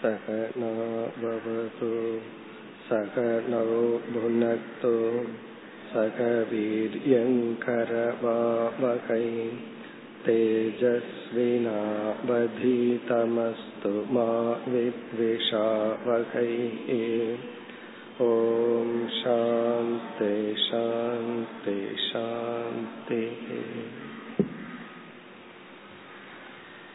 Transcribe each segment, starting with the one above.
सह नावतु सकनौ भुनक्तु सक वीर्यङ्करवावकै तेजस्विनावधीतमस्तु मा विद्विषावकैः ॐ शान्ति शान्ति शान्तिः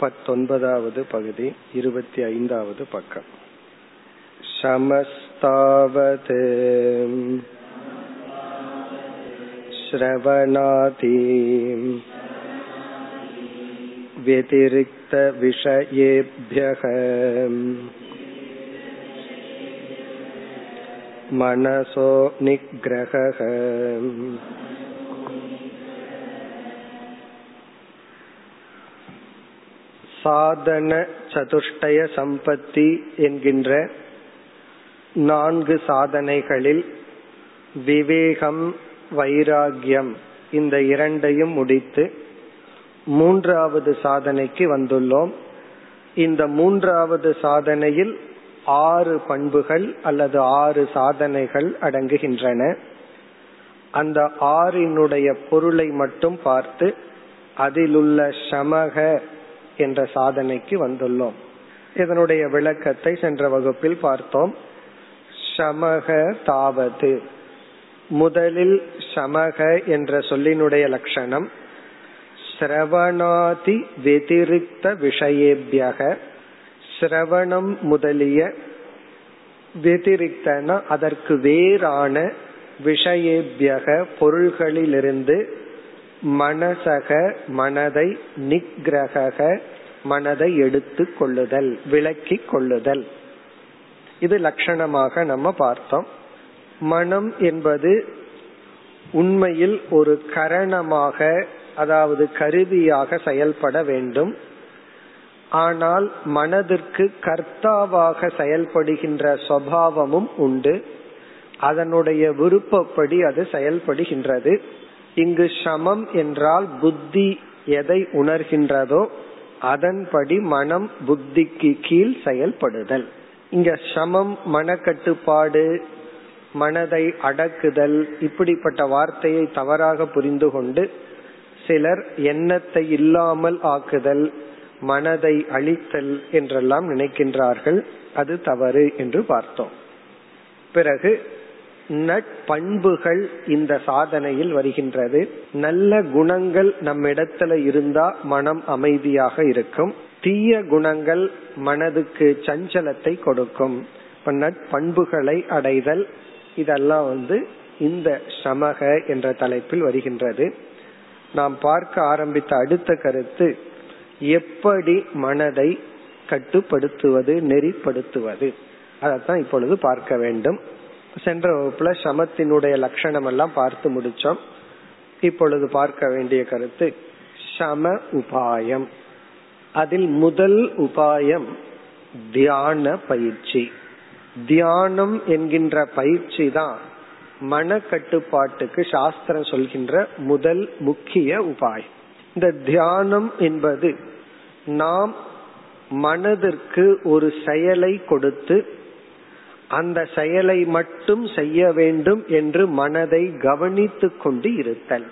पत्तोन्पदावद् पगति इरुपति ऐन्दावद् पकम् शमस्तावत् श्रवणाति व्यतिरिक्तविषयेभ्यः मनसो निग्रहः சாதன சதுஷ்டய சம்பத்தி என்கின்ற நான்கு சாதனைகளில் விவேகம் வைராகியம் இந்த இரண்டையும் முடித்து மூன்றாவது சாதனைக்கு வந்துள்ளோம். இந்த மூன்றாவது சாதனையில் ஆறு பண்புகள் அல்லது ஆறு சாதனைகள் அடங்குகின்றன. அந்த ஆறினுடைய பொருளை மட்டும் பார்த்து அதிலுள்ள சமக என்ற சாதனைக்கு வந்துள்ளோம். இதனுடைய விளக்கத்தை சென்ற வகுப்பில் பார்த்தோம். சமக தாவது முதலில் சமக என்ற சொல்லினுடைய லட்சணம். சிரவணாதி வெதிரிக்த விஷயேபியக. சிரவணம் முதலிய வெதிரிக்தன அதற்கு வேறான விஷயேபியக பொருள்களிலிருந்து மனசக மனதை நிகிரக மனதை எடுத்து கொள்ளுதல் விளக்கி கொள்ளுதல். இது லட்சணமாக நம்ம பார்த்தோம். மனம் என்பது உண்மையில் ஒரு கரணமாக அதாவது கருவியாக செயல்பட வேண்டும். ஆனால் மனதிற்கு கர்த்தாவாக செயல்படுகின்ற சுவாவமும் உண்டு. அதனுடைய விருப்பப்படி அது செயல்படுகின்றது. இங்கு சமம் என்றால் புத்தி எதை உணர்கின்றதோ அதன்படி மனம் புத்திக்கு கீழ் செயல்படுதல். இங்க சமம் மனக்கட்டுப்பாடு மனதை அடக்குதல் இப்படிப்பட்ட வார்த்தையை தவறாக புரிந்து கொண்டு சிலர் எண்ணத்தை இல்லாமல் ஆக்குதல் மனதை அழித்தல் என்றெல்லாம் நினைக்கின்றார்கள். அது தவறு என்று பார்த்தோம். பிறகு நட்பண்புகள் இந்த சாதனையில் வருகின்றது. நல்ல குணங்கள் நம்மிடத்துல இருந்தா மனம் அமைதியாக இருக்கும். தீய குணங்கள் மனதுக்கு சஞ்சலத்தை கொடுக்கும். நட்பண்புகளை அடைதல் இதெல்லாம் வந்து இந்த சமக என்ற தலைப்பில் வருகின்றது. நாம் பார்க்க ஆரம்பித்த அடுத்த கருத்து எப்படி மனதை கட்டுப்படுத்துவது நெறிப்படுத்துவது. அதைத்தான் இப்பொழுது பார்க்க வேண்டும். சென்ற வகுப்புல சமத்தினுடைய லட்சணம் எல்லாம் பார்த்து முடிச்சோம். இப்பொழுது பார்க்க வேண்டிய கருத்து சம உபாயம். அதில் முதல் உபாயம் தியான பயிற்சி. தியானம் என்கின்ற பயிற்சி தான் மன கட்டுப்பாட்டுக்கு சாஸ்திரம் சொல்கின்ற முதல் முக்கிய உபாயம். இந்த தியானம் என்பது நாம் மனதிற்கு ஒரு செயலை கொடுத்து அந்த செயலை மட்டும் செய்ய வேண்டும் என்று மனதை கவனித்து கொண்டு இருத்தல்.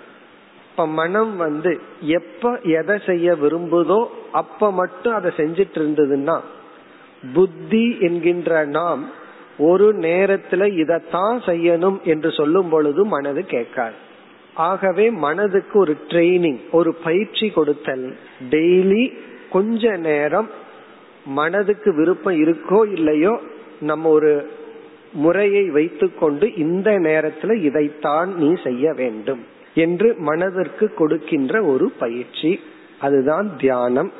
இப்ப மனம் வந்து எப்ப எதை செய்ய விரும்புதோ அப்ப மட்டும் அதை செஞ்சிட்டு இருந்ததுன்னா புத்தி என்கின்ற நாம் ஒரு நேரத்துல இதத்தான் செய்யணும் என்று சொல்லும் பொழுது மனது கேட்காது. ஆகவே மனதுக்கு ஒரு ட்ரைனிங் ஒரு பயிற்சி கொடுத்தல். டெய்லி கொஞ்ச நேரம் மனதுக்கு விருப்பம் இருக்கோ இல்லையோ நம்ம ஒரு முறையை வைத்துக்கொண்டு இந்த நேரத்துல இதைத்தான் நீ செய்ய வேண்டும் என்று மனதிற்கு கொடுக்கின்ற ஒரு பயிற்சி. அதுதான் தியானம்.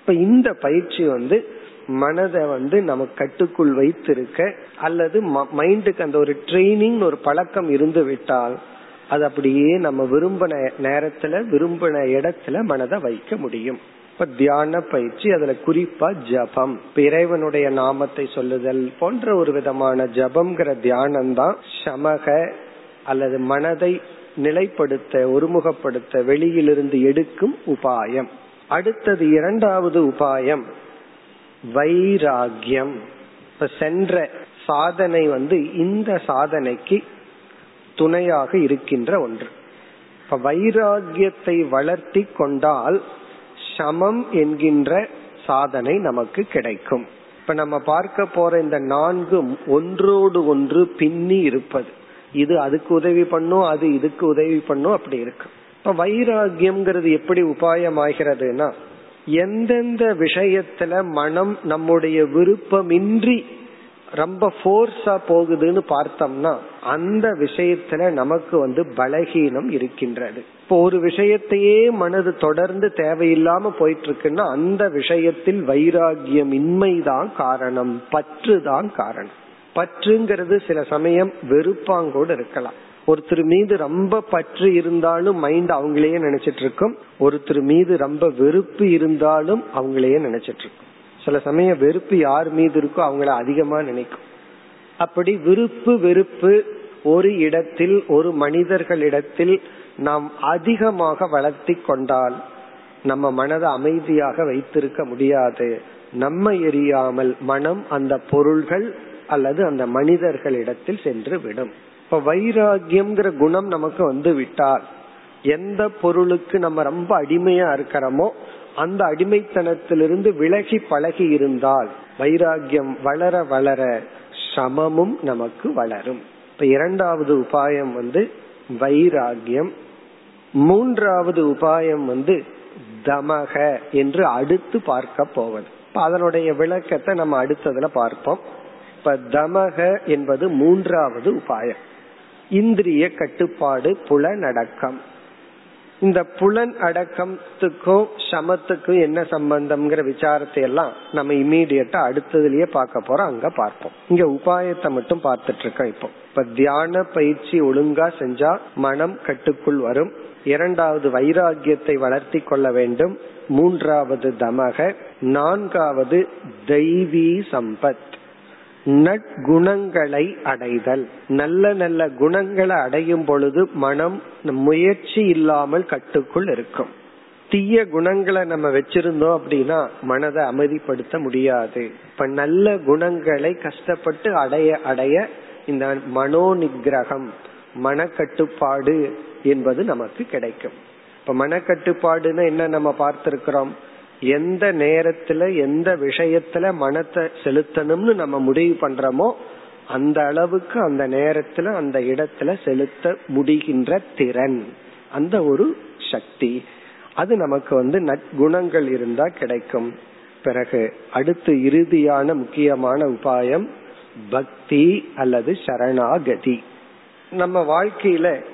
இப்ப இந்த பயிற்சி வந்து மனதை வந்து நம்ம கட்டுக்குள் வைத்திருக்க அல்லது மைண்டுக்கு அந்த ஒரு ட்ரைனிங் ஒரு பழக்கம் இருந்து விட்டால் அது அப்படியே நம்ம விரும்பின நேரத்துல விரும்பின இடத்துல மனதை வைக்க முடியும். இப்ப தியான பயிற்சி அதுல குறிப்பா ஜபம். இறைவனுடைய நாமத்தை சொல்லுதல் போன்ற ஒரு விதமான ஜபம்ங்கிற தியானம் தான் சமக அல்லது மனதை நிலைப்படுத்த ஒருமுகப்படுத்த வெளியிலிருந்து எடுக்கும் உபாயம். அடுத்தது இரண்டாவது உபாயம் வைராகியம் இப்ப சென்ற சாதனை வந்து இந்த சாதனைக்கு துணையாக இருக்கின்ற ஒன்று. இப்ப வைராகியத்தை வளர்த்தி கொண்டால் சமம் என்கின்ற சாதனை நமக்கு கிடைக்கும். இப்ப நம்ம பார்க்க போற இந்த நான்கும் ஒன்றோடு ஒன்று பின்னி இருப்பது. இது அதுக்கு உதவி பண்ணும் அது இதுக்கு உதவி பண்ணும் அப்படி இருக்கு. இப்ப வைராகியம்ங்கிறது எப்படி உபாயம் ஆகிறதுனா எந்தெந்த விஷயத்துல மனம் நம்முடைய விருப்பமின்றி ரொம்ப போர்ஸா போகுதுன்னு பார்த்தோம்னா அந்த விஷயத்துல நமக்கு வந்து பலகீனம் இருக்கின்றது. இப்போ ஒரு விஷயத்தையே மனது தொடர்ந்து தேவையில்லாம போயிட்டு இருக்குன்னா அந்த விஷயத்தில் வைராகியம் இன்மைதான் காரணம் பற்று தான் காரணம். பற்றுங்கிறது சில சமயம் வெறுப்பாங்கூட இருக்கலாம். ஒருத்தர் மீது ரொம்ப பற்று இருந்தாலும் மைண்ட் அவங்களையே நினைச்சிட்டு இருக்கும் ஒருத்தர் மீது ரொம்ப வெறுப்பு இருந்தாலும் அவங்களையே நினைச்சிட்டு இருக்கும் சில சமயம் வெறுப்பு யார் மீது இருக்கோ அவங்கள அதிகமா நினைக்கும். அப்படி விருப்பு வெறுப்பு ஒரு இடத்தில் ஒரு மனிதர்களிடத்தில் நாம் அதிகமாக வளர்த்தி கொண்டால் நம்ம மனதை அமைதியாக வைத்திருக்க முடியாது. நம்ம எரியாமல் மனம் அந்த பொருள்கள் அல்லது அந்த மனிதர்களிடத்தில் சென்று விடும். இப்ப வைராகியம்ங்கிற குணம் நமக்கு வந்து விட்டால் எந்த பொருளுக்கு நம்ம ரொம்ப அடிமையா இருக்கிறோமோ அந்த அடிமைத்தனத்திலிருந்து விலகி பழகி இருந்தால் வைராகியம் வளர வளர சமமும் நமக்கு வளரும். இப்ப இரண்டாவது உபாயம் வந்து வைராகியம் மூன்றாவது உபாயம் வந்து தமக என்று அடுத்து பார்க்க போவது. அதனுடைய விளக்கத்தை நம்ம அடுத்ததுல பார்ப்போம். இப்ப தமக என்பது மூன்றாவது உபாயம். இந்திரிய கட்டுப்பாடு புலனடக்கம். இந்த புலன் அடக்கத்துக்கும் சமத்துக்கும் என்ன சம்பந்தம்ங்கிற விசாரத்தை எல்லாம் நம்ம இம்மீடியட்டா அடுத்ததுலயே பார்க்க போறோம். அங்க பார்ப்போம். இங்க உபாயத்தை மட்டும் பார்த்துட்டு இருக்கோம் இப்போ. இப்ப தியான பயிற்சி ஒழுங்கா செஞ்சா மனம் கட்டுக்குள் வரும். இரண்டாவது வைராகியத்தை வளர்த்தி கொள்ள வேண்டும். மூன்றாவது தமக. நான்காவது தெய்வீ சம்பத். நற்குணங்களை அடைதல். நல்ல நல்ல குணங்களை அடையும் பொழுது மனம் முயற்சி இல்லாமல் கட்டுக்குள் இருக்கும். தீய குணங்களை நம்ம வச்சிருந்தோம் அப்படின்னா மனதை அமைதிப்படுத்த முடியாது. இப்ப நல்ல குணங்களை கஷ்டப்பட்டு அடைய அடைய இந்த மனோ நிகிரகம் மனக்கட்டுப்பாடு என்பது நமக்கு கிடைக்கும். இப்ப மனக்கட்டுப்பாடுன்னு என்ன நம்ம பார்த்திருக்கிறோம்? எந்த நேரத்துல எந்த விஷயத்துல மனத்தை செலுத்தணும்னு நம்ம முடிவு பண்றோமோ அந்த அளவுக்கு அந்த நேரத்துல அந்த இடத்துல செலுத்த முடிகின்ற திறன். அந்த ஒரு சக்தி. அது நமக்கு வந்து நற்குணங்கள் இருந்தா கிடைக்கும். பிறகு அடுத்து இறுதியான முக்கியமான உபாயம் பக்தி அல்லது சரணாகதி. நம்ம வாழ்க்கையில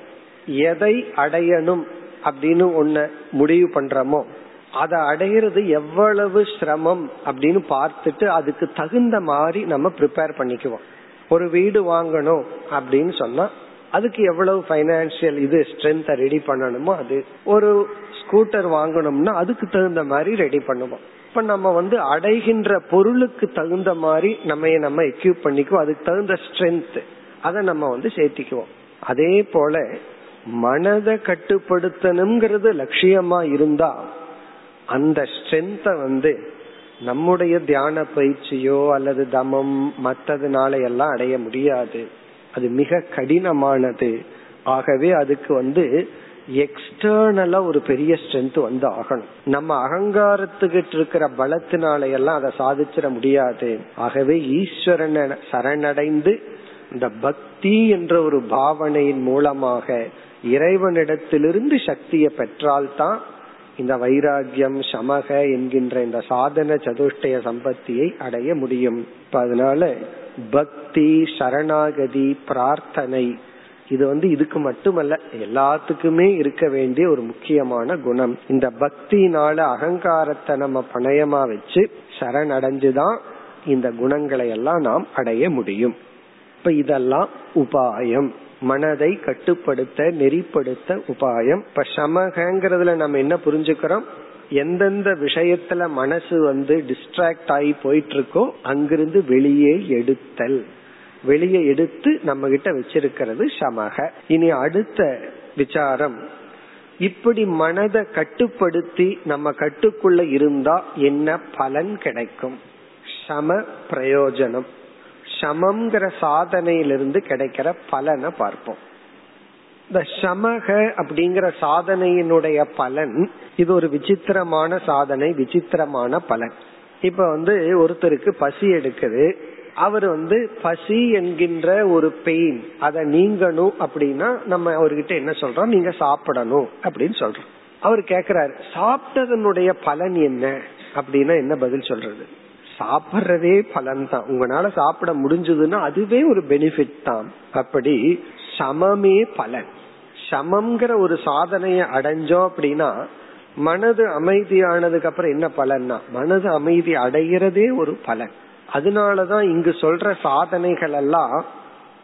எதை அடையணும் அப்படின்னு ஒன்ன முடிவு பண்றோமோ அதை அடையிறது எவ்வளவு சிரமம் அப்படின்னு பார்த்துட்டு அதுக்கு தகுந்த மாதிரி நம்ம ப்ரிப்பேர் பண்ணிக்குவோம். ஒரு வீடு வாங்கணும் அப்படின்னு சொன்னா அதுக்கு எவ்வளவு பைனான்சியல் இது ஸ்ட்ரென்த் ரெடி பண்ணணுமோ அது. ஒரு ஸ்கூட்டர் வாங்கணும்னா அதுக்கு தகுந்த மாதிரி ரெடி பண்ணுவோம். இப்ப நம்ம வந்து அடைகின்ற பொருளுக்கு தகுந்த மாதிரி நம்ம நம்ம எக்யூப் பண்ணிக்குவோம். அதுக்கு தகுந்த ஸ்ட்ரென்த் அதை நம்ம வந்து சேர்த்திக்குவோம். அதே போல மனதை கட்டுப்படுத்தணுங்கிறது லட்சியமா இருந்தா அந்த ஸ்ட்ரென்த்த வந்து நம்முடைய தியான பயிற்சியோ அல்லது தமம் மற்றதுனால எல்லாம் அடைய முடியாது. அது மிக கடினமானது. ஆகவே அதுக்கு வந்து எக்ஸ்டர்னலா ஒரு பெரிய ஸ்ட்ரென்த் வந்து ஆகணும். நம்ம அகங்காரத்துக்கிட்டு இருக்கிற பலத்தினால எல்லாம் அதை சாதிச்சிட முடியாது. ஆகவே ஈஸ்வரனை சரணடைந்து இந்த பக்தி என்ற ஒரு பாவனையின் மூலமாக இறைவனிடத்திலிருந்து சக்தியை பெற்றால்தான் இந்த வைராகியம் சமக என்கின்ற இந்த சாதன சதுஷ்டய சம்பத்தியை அடைய முடியும். அதனால பக்தி சரணாகதி பிரார்த்தனை இது வந்து இதுக்கு மட்டுமல்ல எல்லாத்துக்குமே இருக்க வேண்டிய ஒரு முக்கியமான குணம். இந்த பக்தினால அகங்காரத்தை நம்ம பணயமா வச்சு சரணடைஞ்சுதான் இந்த குணங்களை எல்லாம் நாம் அடைய முடியும். இப்ப இதெல்லாம் உபாயம். மனதை கட்டுப்படுத்த நெறிப்படுத்த உபாயம். இப்ப சமகங்கிறதுல நம்ம என்ன புரிஞ்சுக்கிறோம்? எந்தெந்த விஷயத்துல மனசு வந்து டிஸ்ட்ராக்ட் ஆகி போயிட்டு இருக்கோ அங்கிருந்து வெளியே எடுத்தல். வெளியே எடுத்து நம்ம கிட்ட வச்சிருக்கிறது சமக. இனி அடுத்த விசாரம். இப்படி மனதை கட்டுப்படுத்தி நம்ம கட்டுக்குள்ள இருந்தா என்ன பலன் கிடைக்கும்? சம பிரயோஜனம். சமம்ங்கிற சாதனையிலிருந்து கிடைக்கிற பலனை பார்ப்போம். இந்த சமக அப்படிங்கிற சாதனையினுடைய பலன் இது ஒரு விசித்திரமான சாதனை விசித்திரமான பலன். இப்ப வந்து ஒருத்தருக்கு பசி எடுக்குது. அவர் வந்து பசி என்கின்ற ஒரு பெயின் அதை நீங்கணும் அப்படின்னா நம்ம அவர்கிட்ட என்ன சொல்றோம்? நீங்க சாப்பிடணும் அப்படின்னு சொல்றோம். அவர் கேக்குறாரு சாப்பிட்டதனுடைய பலன் என்ன? அப்படின்னா என்ன பதில் சொல்றது? சாப்பிட்றதே பலன் தான். உங்களால சாப்பிட முடிஞ்சதுன்னா அதுவே ஒரு பெனிஃபிட் தான். அப்படி சமமே பலன். சமம்ங்கிற ஒரு சாதனைய அடைஞ்சோம் அப்படின்னா மனது அமைதியானதுக்கு அப்புறம் என்ன பலன்னா மனது அமைதி அடைகிறதே ஒரு பலன். அதனாலதான் இங்கு சொல்ற சாதனைகள் எல்லாம்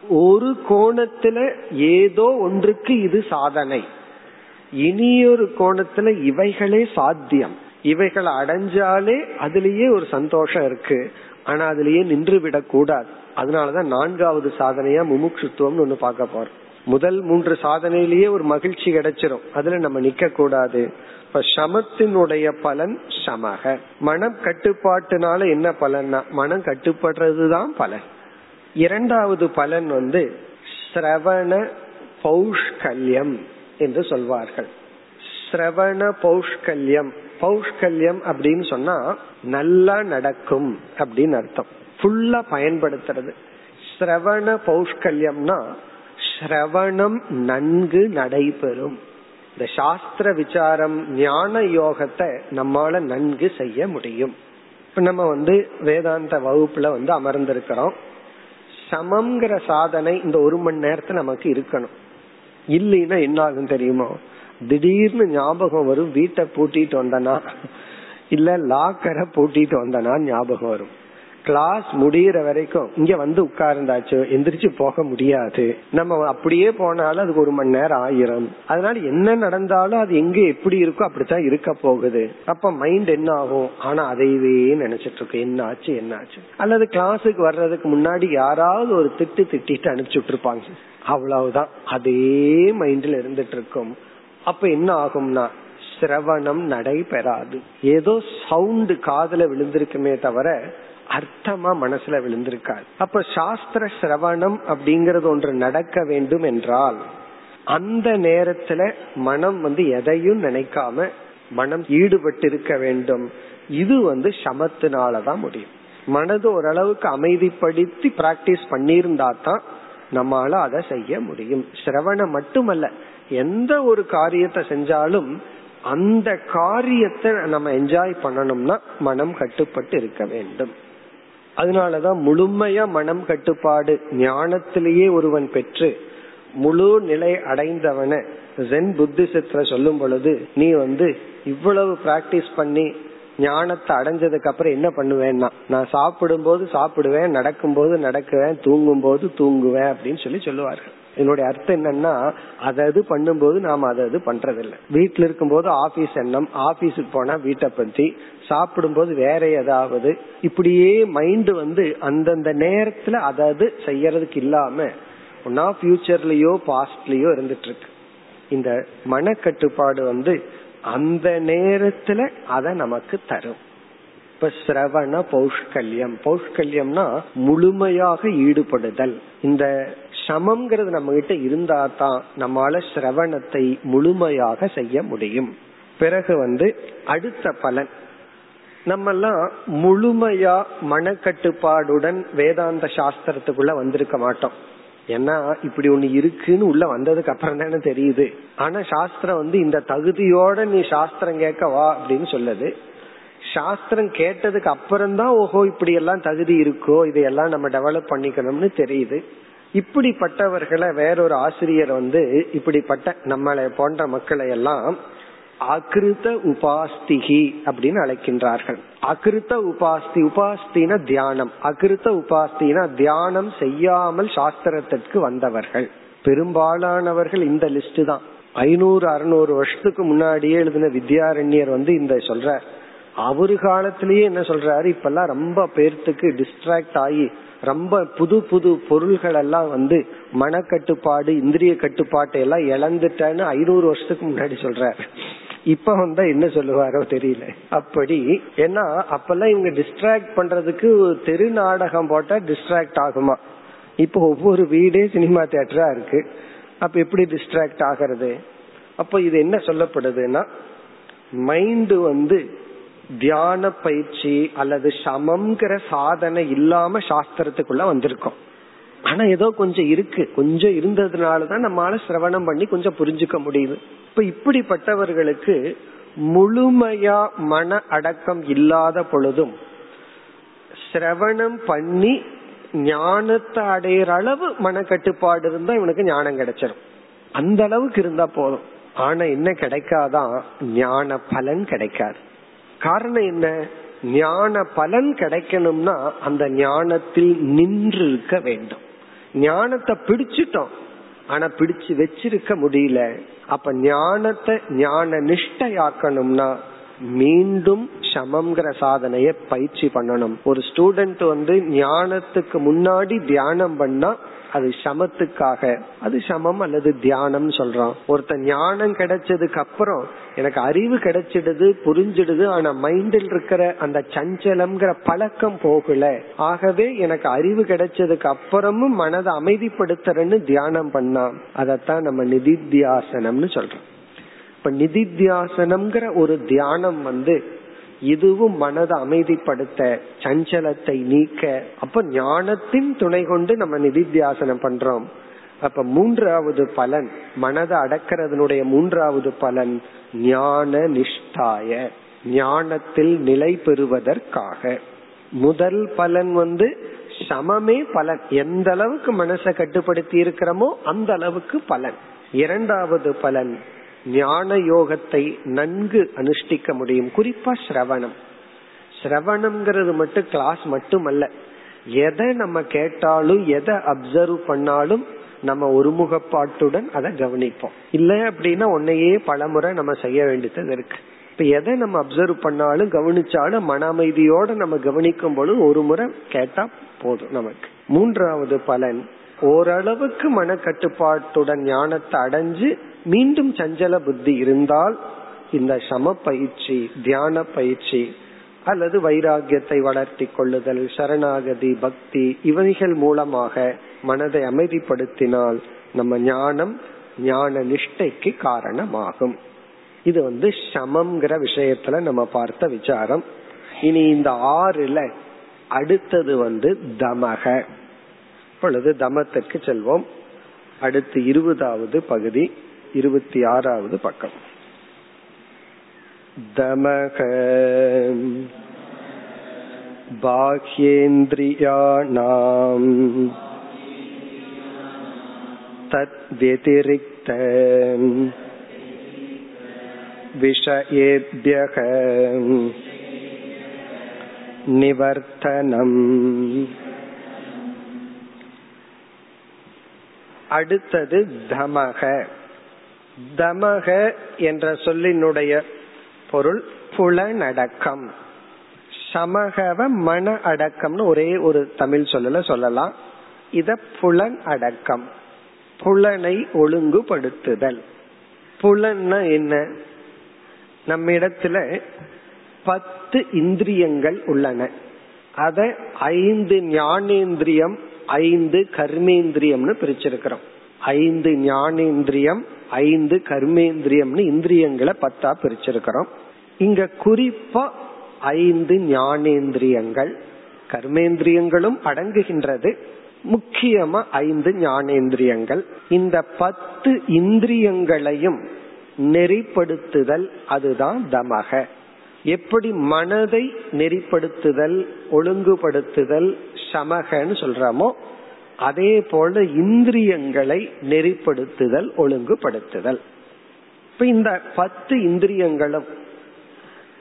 ஒரு கோணத்துல ஏதோ ஒன்றுக்கு இது சாதனை. இனியொரு கோணத்துல இவைகளே சாத்தியம். இவைகளை அடைஞ்சாலே அதுலயே ஒரு சந்தோஷம் இருக்கு. ஆனா அதுலயே நின்று விடக்கூடாது அதனாலதான் நான்காவது சாதனையா முமுட்சுத்துவம்னு ஒண்ணு பார்க்க போறோம். முதல் மூன்று சாதனையிலேயே ஒரு மகிழ்ச்சி கிடைச்சிரும். அதுல நம்ம நிக்க கூடாது. இப்ப சமத்தினுடைய பலன் சமக. மனம் கட்டுப்பாட்டுனால என்ன பலன்னா மனம் கட்டுப்படுறதுதான் பலன். இரண்டாவது பலன் வந்து சிரவண பௌஷ்கல்யம் என்று சொல்வார்கள். சிரவண பௌஷ்கல்யம். பௌஷ்கல்யம் அப்படின்னு சொன்னா நல்லா நடக்கும் அப்படின்னு அர்த்தம். ஃபுல்லா பயன்படுத்துறது. சிரவண பௌஷ்கல்யம்னா சிரவணம் நன்கு நடைபெறும். இந்த சாஸ்திர விசாரம் ஞான யோகத்தை நம்மால நன்கு செய்ய முடியும். இப்ப நம்ம வந்து வேதாந்த வகுப்புல வந்து அமர்ந்திருக்கிறோம். சமம்ங்கிற சாதனை இந்த ஒரு மணி நேரத்துல நமக்கு இருக்கணும். இல்லைன்னா என்ன ஆகும் தெரியுமோ? திடீர்னு ஞாபகம் வரும் வீட்டை பூட்டிட்டு வந்தனா. இல்ல லாக்கரை பூட்டிட்டு வந்தனா ஞாபகம் வரும். கிளாஸ் முடியற வரைக்கும் இங்க வந்து உட்கார்ந்தாச்சு எந்திரிச்சு போக முடியாது. நம்ம அப்படியே போனாலும் அதுக்கு ஒரு மணி நேரம் ஆயிரும். அதனால என்ன நடந்தாலும் அது எங்க எப்படி இருக்கோ அப்படித்தான் இருக்க போகுது. அப்ப மைண்ட் என்ன ஆகும்? ஆனா அதையவே நினைச்சிட்டு இருக்கு என்ன ஆச்சு என்ன ஆச்சு அல்லது கிளாஸுக்கு வர்றதுக்கு முன்னாடி யாராவது ஒரு திட்டு திட்டிட்டு அனுப்பிச்சுட்டு இருப்பாங்க. அவ்வளவுதான். அதே மைண்ட்ல இருந்துட்டு இருக்கும். அப்ப என்ன ஆகும்னா சிரவணம் நடைபெறாது. ஏதோ சவுண்டு காதல விழுந்திருக்குமே தவிர அர்த்தமா மனசுல விழுந்திருக்காது. அப்ப சாஸ்திர சிரவணம் அப்படிங்கறது ஒன்று நடக்க வேண்டும் என்றால் அந்த நேரத்துல மனம் வந்து எதையும் நினைக்காம மனம் ஈடுபட்டு இருக்க வேண்டும். இது வந்து சமத்தினாலதான் முடியும். மனது ஓரளவுக்கு அமைதிப்படுத்தி பிராக்டிஸ் பண்ணியிருந்தா தான் நம்மால அதை செய்ய முடியும். சிரவணம் மட்டுமல்ல எந்த ஒரு காரியத்தை செஞ்சாலும் அந்த காரியத்தை நம்ம என்ஜாய் பண்ணணும்னா மனம் கட்டுப்பட்டு இருக்க வேண்டும். அதனாலதான் முழுமையா மனம் கட்டுப்பாடு ஞானத்திலேயே ஒருவன் பெற்று முழு நிலை அடைந்தவன ஜென் புத்திசத்துல சொல்லும் பொழுது நீ வந்து இவ்வளவு பிராக்டிஸ் பண்ணி ஞானத்தை அடைஞ்சதுக்கு அப்புறம் என்ன பண்ணுவேன்னா நான் சாப்பிடும் போது சாப்பிடுவேன் நடக்கும் போது நடக்குவேன் தூங்கும் போது தூங்குவேன் அப்படின்னு சொல்லி சொல்லுவார்கள். என்னுடைய அர்த்தம் என்னன்னா அதது பண்ணும்போது நாம அதது பண்றதில்லை. வீட்டில் இருக்கும் போது ஆபீஸ் எண்ணம் ஆபீஸுக்கு போனா வீட்டை பத்தி சாப்பிடும்போது வேற ஏதாவது இப்படியே மைண்ட் வந்து அந்தந்த நேரத்துல அதது செய்யறதுக்கு இல்லாம ஒன்னா ஃபியூச்சர்லயோ பாஸ்ட்லயோ இருந்துட்டு இருக்கு இந்த மனக்கட்டுப்பாடு வந்து அந்த நேரத்துல அதை நமக்கு தரும். இப்ப சிரவண பௌஷ்கல்யம். பௌஷ்கல்யம்னா முழுமையாக ஈடுபடுதல். இந்த சமம்ங்கிறது நம்ம கிட்ட இருந்தா தான் நம்மால சிரவணத்தை முழுமையாக செய்ய முடியும். பிறகு வந்து அடுத்த பலன். நம்ம எல்லாம் முழுமையா மனக்கட்டுப்பாடுடன் வேதாந்த சாஸ்திரத்துக்குள்ள வந்திருக்க மாட்டோம். ஏன்னா இப்படி ஒண்ணு இருக்குன்னு உள்ள வந்ததுக்கு அப்புறம் தானே தெரியுது. ஆனா சாஸ்திரம் வந்து இந்த தகுதியோட நீ சாஸ்திரம் கேட்க வா அப்படின்னு சொல்லுது. சாஸ்திரம் கேட்டதுக்கு அப்புறம் தான் ஓஹோ இப்படி எல்லாம் தகுதி இருக்கோ இதையெல்லாம் நம்ம டெவலப் பண்ணிக்கணும்னு தெரியுது. இப்படிப்பட்டவர்களை வேறொரு ஆசிரியர் வந்து இப்படிப்பட்ட நம்மளை போன்ற மக்களை எல்லாம் அகிருத உபாஸ்திகி அப்படின்னு அழைக்கின்றார்கள். அகிருத்த உபாஸ்தி உபாஸ்தின தியானம். அகிருத்த உபாஸ்தினா தியானம் செய்யாமல் சாஸ்திரத்திற்கு வந்தவர்கள். பெரும்பாலானவர்கள் இந்த லிஸ்ட் தான். ஐநூறு அறுநூறு வருஷத்துக்கு முன்னாடியே எழுதின வித்யாரண்யர் வந்து இந்த சொல்ற அவரு காலத்திலேயே என்ன சொல்றாரு? இப்பெல்லாம் ரொம்ப பேர்த்துக்கு டிஸ்ட்ராக்ட் ஆகி ரொம்ப புது புது பொருள்கள் எல்லாம் வந்து மனக்கட்டுப்பாடு இந்திரிய கட்டுப்பாட்டை எல்லாம் இழந்துட்டேன்னு ஐநூறு வருஷத்துக்கு முன்னாடி சொல்றாரு. இப்ப வந்தா என்ன சொல்லுவாரோ தெரியல. அப்படி ஏன்னா அப்பெல்லாம் இவங்க டிஸ்ட்ராக்ட் பண்றதுக்கு தெரு நாடகம் போட்டா டிஸ்ட்ராக்ட் ஆகுமா? இப்ப ஒவ்வொரு வீடே சினிமா தியேட்டரா இருக்கு. அப்ப எப்படி டிஸ்ட்ராக்ட் ஆகிறது? அப்ப இது என்ன சொல்லப்படுதுன்னா மைண்ட் வந்து தியான பயிற்சி அல்லது சமம்ங்கிற சாதனை இல்லாம சாஸ்திரத்துக்குள்ள வந்திருக்கோம். ஆனா ஏதோ கொஞ்சம் இருக்கு. கொஞ்சம் இருந்ததுனாலதான் நம்மளால சிரவணம் பண்ணி கொஞ்சம் புரிஞ்சுக்க முடியுது. இப்ப இப்படிப்பட்டவர்களுக்கு முழுமையா மன அடக்கம் இல்லாத பொழுதும் சிரவணம் பண்ணி ஞானத்தை அடையிற அளவு மன கட்டுப்பாடு இருந்தா இவனுக்கு ஞானம் கிடைச்சிடும் அந்த அளவுக்கு இருந்தா போதும். ஆனா என்ன கிடைக்காதான் ஞான பலன் கிடைக்காது. காரணம் என்ன? ஞான பலன் கிடைக்கணும்னா அந்த ஞானத்தில் நின்று இருக்க வேண்டும். ஞானத்தை பிடிச்சிட்டோம். ஆனா பிடிச்சு வச்சிருக்க முடியல. அப்ப ஞானத்தை ஞான நிஷ்டையாக்கணும்னா மீண்டும் சமம்ங்கிற சாதனைய பயிற்சி பண்ணணும். ஒரு ஸ்டூடெண்ட் வந்து ஞானத்துக்கு முன்னாடி தியானம் பண்ணா அது சமத்துக்காக அது சமம் அல்லது தியானம் சொல்றான். ஒருத்த ஞானம் கிடைச்சதுக்கு அப்புறம் எனக்கு அறிவு கிடைச்சிடுது புரிஞ்சிடுது ஆனா மைண்டில் இருக்கிற அந்த சஞ்சலம்ங்கிற பழக்கம் போகல. ஆகவே எனக்கு அறிவு கிடைச்சதுக்கு அப்புறமும் மனதை அமைதிப்படுத்துறேன்னு தியானம் பண்ணா அதத்தான் நம்ம நிதித்தியாசனம்னு சொல்றோம். இப்ப நிதித்தியாசனம்ங்கிற ஒரு தியானம் வந்து இதுவும் மனதை அமைதிப்படுத்த சஞ்சலத்தை நீக்க அப்ப ஞானத்தின் துணை கொண்டு நம்ம நிதித்தியாசனம் பண்றோம். அப்ப மூன்றாவது பலன் மனதை அடக்கிறதுனுடைய மூன்றாவது பலன் ஞான நிஷ்டாய ஞானத்தில் நிலை பெறுவதற்காக. முதல் பலன் வந்து சமமே பலன். எந்த அளவுக்கு மனசை கட்டுப்படுத்தி இருக்கிறோமோ அந்த அளவுக்கு பலன். இரண்டாவது பலன் ஞான யோகத்தை நன்கு அனுஷ்டிக்க முடியும். குறிப்பா சிரவணம் சிரவணம்ங்கிறது மட்டும் கிளாஸ் மட்டுமல்ல. எதை நம்ம கேட்டாலும் எதை அப்சர்வ் பண்ணாலும் நம்ம ஒருமுகப்பாட்டுடன் அதை கவனிப்போம். இல்ல அப்படின்னா உன்னையே பலமுறை நம்ம செய்ய வேண்டியது இருக்கு. இப்ப எதை நம்ம அப்சர்வ் பண்ணாலும் கவனிச்சாலும் மன அமைதியோட நம்ம கவனிக்கும் பொழுது ஒரு முறை கேட்டா போதும் நமக்கு. மூன்றாவது பலன் ஓரளவுக்கு மனக்கட்டுப்பாட்டுடன் ஞானத்தை அடைஞ்சு மீண்டும் சஞ்சல புத்தி இருந்தால் இந்த சம பயிற்சி தியான பயிற்சி அல்லது வைராகியத்தை வளர்த்தி கொள்ளுதல் சரணாகதி பக்தி இவைகள் மூலமாக மனதை அமைதிப்படுத்தினால் நம்ம ஞானம் ஞான நிஷ்டைக்கு காரணமாகும். இது வந்து சமம்ங்கிற விஷயத்துல நம்ம பார்த்த விசாரம். இனி இந்த ஆறுல அடுத்தது வந்து தமக. இப்பொழுது தமத்திற்கு செல்வோம் அடுத்து இருபதாவது பகுதி இருபத்தி ஆறாவது பக்கம் दमः बाह्येन्द्रियाणाम् तद्व्यतिरिक्त विषयेभ्यः நிவர்த்தனம் அடுத்தது தமக. தமக என்ற சொல்லினுடைய பொருள் புலனடக்கம். சமகவ மன அடக்கம்னு ஒரே ஒரு தமிழ் சொல்லல சொல்லலாம். இத புலன் அடக்கம். புலனை ஒழுங்குபடுத்துதல். புலன்னா என்ன? நம்ம இடத்துல பத்து இந்திரியங்கள் உள்ளன. அத ஐந்து ஞானேந்திரியம் ஐந்து கர்மேந்திரியம்னு பிரிச்சிருக்கிறோம். ஐந்து ஞானேந்திரியம் ஐந்து கர்மேந்திரியம்னு இந்திரியங்களை பத்தா பிரிச்சிருக்கிறோம். இங்க குறிப்பா ஐந்து ஞானேந்திரியங்கள் கர்மேந்திரியங்களும் அடங்குகின்றது. முக்கியமா ஐந்து ஞானேந்திரியங்கள். இந்த பத்து இந்திரியங்களையும் நெறிப்படுத்துதல் அதுதான் தமக. எப்படி மனதை நெறிப்படுத்துதல் ஒழுங்குபடுத்துதல் சமகன்னு சொல்றோமோ அதே போல இந்திரியங்களை நெறிப்படுத்துதல் ஒழுங்குபடுத்துதல். இப்ப இந்த பத்து இந்திரியங்களும்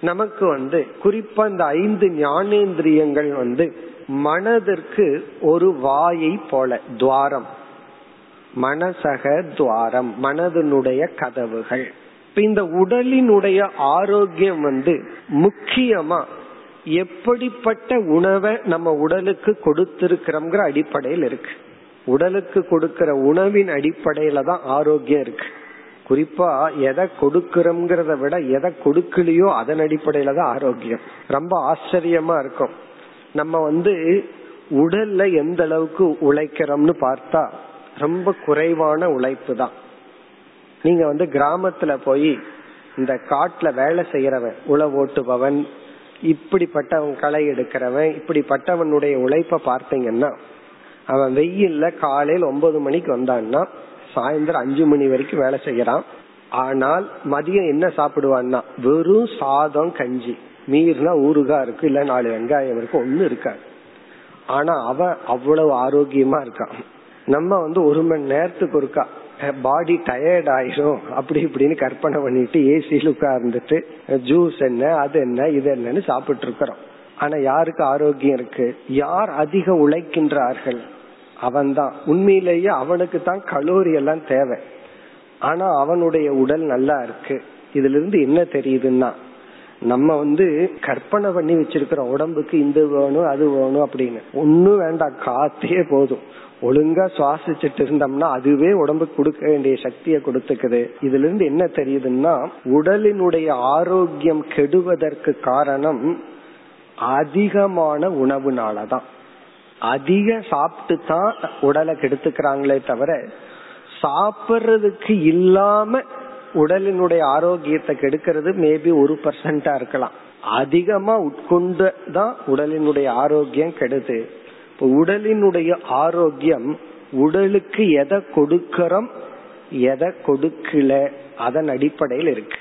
நமக்கு வந்து குறிப்பா இந்த ஐந்து ஞானேந்திரியங்கள் வந்து மனதிற்கு ஒரு வாயை போல துவாரம். மனசக துவாரம் மனதனுடைய கதவுகள். இப்ப இந்த உடலினுடைய ஆரோக்கியம் வந்து முக்கியமா எப்படிப்பட்ட உணவை நம்ம உடலுக்கு கொடுத்திருக்கிறோம்ங்கிற அடிப்படையில் இருக்கு. உடலுக்கு கொடுக்கிற உணவின் அடிப்படையில தான் ஆரோக்கியம் இருக்கு. குறிப்பா எதை கொடுக்கிறோம்ங்கிறத விட எதை கொடுக்கலையோ அதன் அடிப்படையில தான் ஆரோக்கியம். ரொம்ப ஆச்சரியமா இருக்கும். நம்ம வந்து உடல்ல எந்த அளவுக்கு உழைக்கிறோம்னு பார்த்தா ரொம்ப குறைவான உழைப்பு தான். நீங்க வந்து கிராமத்துல போய் இந்த காட்டுல வேலை செய்யறவன் உழவோட்டுபவன் இப்படிப்பட்டவன் களை எடுக்கிறவன் இப்படிப்பட்டவனுடைய உழைப்ப பார்த்தீங்கன்னா அவன் வெயில்ல காலையில் ஒன்பது மணிக்கு வந்தான்னா சாயந்தரம் அஞ்சு மணி வரைக்கும் வேலை செய்யறான். ஆனால் மதியம் என்ன சாப்பிடுவான்னா வெறும் சாதம் கஞ்சி. மீறினா ஊறுகா இருக்கு இல்ல நாலு வெங்காயம் இருக்கு ஒண்ணு இருக்காது. ஆனா அவன் அவ்வளவு ஆரோக்கியமா இருக்கான். நம்ம வந்து ஒரு மணி நேரத்துக்கு இருக்கா பாடி டயர்ட் ஆயிரும். அப்படி இப்படின்னு கற்பனை பண்ணிட்டு ஏசியில் உட்கார்ந்துட்டு ஜூஸ் என்ன அது என்ன இது என்னன்னு சாப்பிட்டு இருக்கிறோம். ஆனா யாருக்கு ஆரோக்கியம் இருக்கு? யார் அதிக உழைக்கின்றார்கள்? அவன்தான். உண்மையிலேயே அவனுக்கு தான் கலோரி எல்லாம் தேவை. ஆனா அவனுடைய உடல் நல்லா இருக்கு. இதுல இருந்து என்ன தெரியுதுன்னா நம்ம வந்து கற்பனை பண்ணி வச்சிருக்கிறோம். உடம்புக்கு இந்த வேணும் அது வேணும் அப்படின்னு. ஒன்னும் வேண்டாம். காத்தே போதும். ஒழுங்கா சுவாசிச்சுட்டு இருந்தோம்னா அதுவே உடம்புக்கு கொடுக்க வேண்டிய சக்தியை கொடுத்துக்குது. இதுல இருந்து என்ன தெரியுதுன்னா உடலினுடைய ஆரோக்கியம் கெடுவதற்கு காரணம் அதிகமான உணவுனாலதான். அதிக சாப்பிட்டு தான் உடலை கெடுத்துக்கிறாங்களே தவிர சாப்பிடுறதுக்கு இல்லாம உடலினுடைய ஆரோக்கியத்தை கெடுக்கிறது மேபி ஒரு பர்சன்டா இருக்கலாம். அதிகமா உட்கொண்டு தான் உடலினுடைய ஆரோக்கியம் கெடுது. இப்போ உடலினுடைய ஆரோக்கியம் உடலுக்கு எதை கொடுக்கறோம் எதை கொடுக்கல அதன் அடிப்படையில் இருக்கு.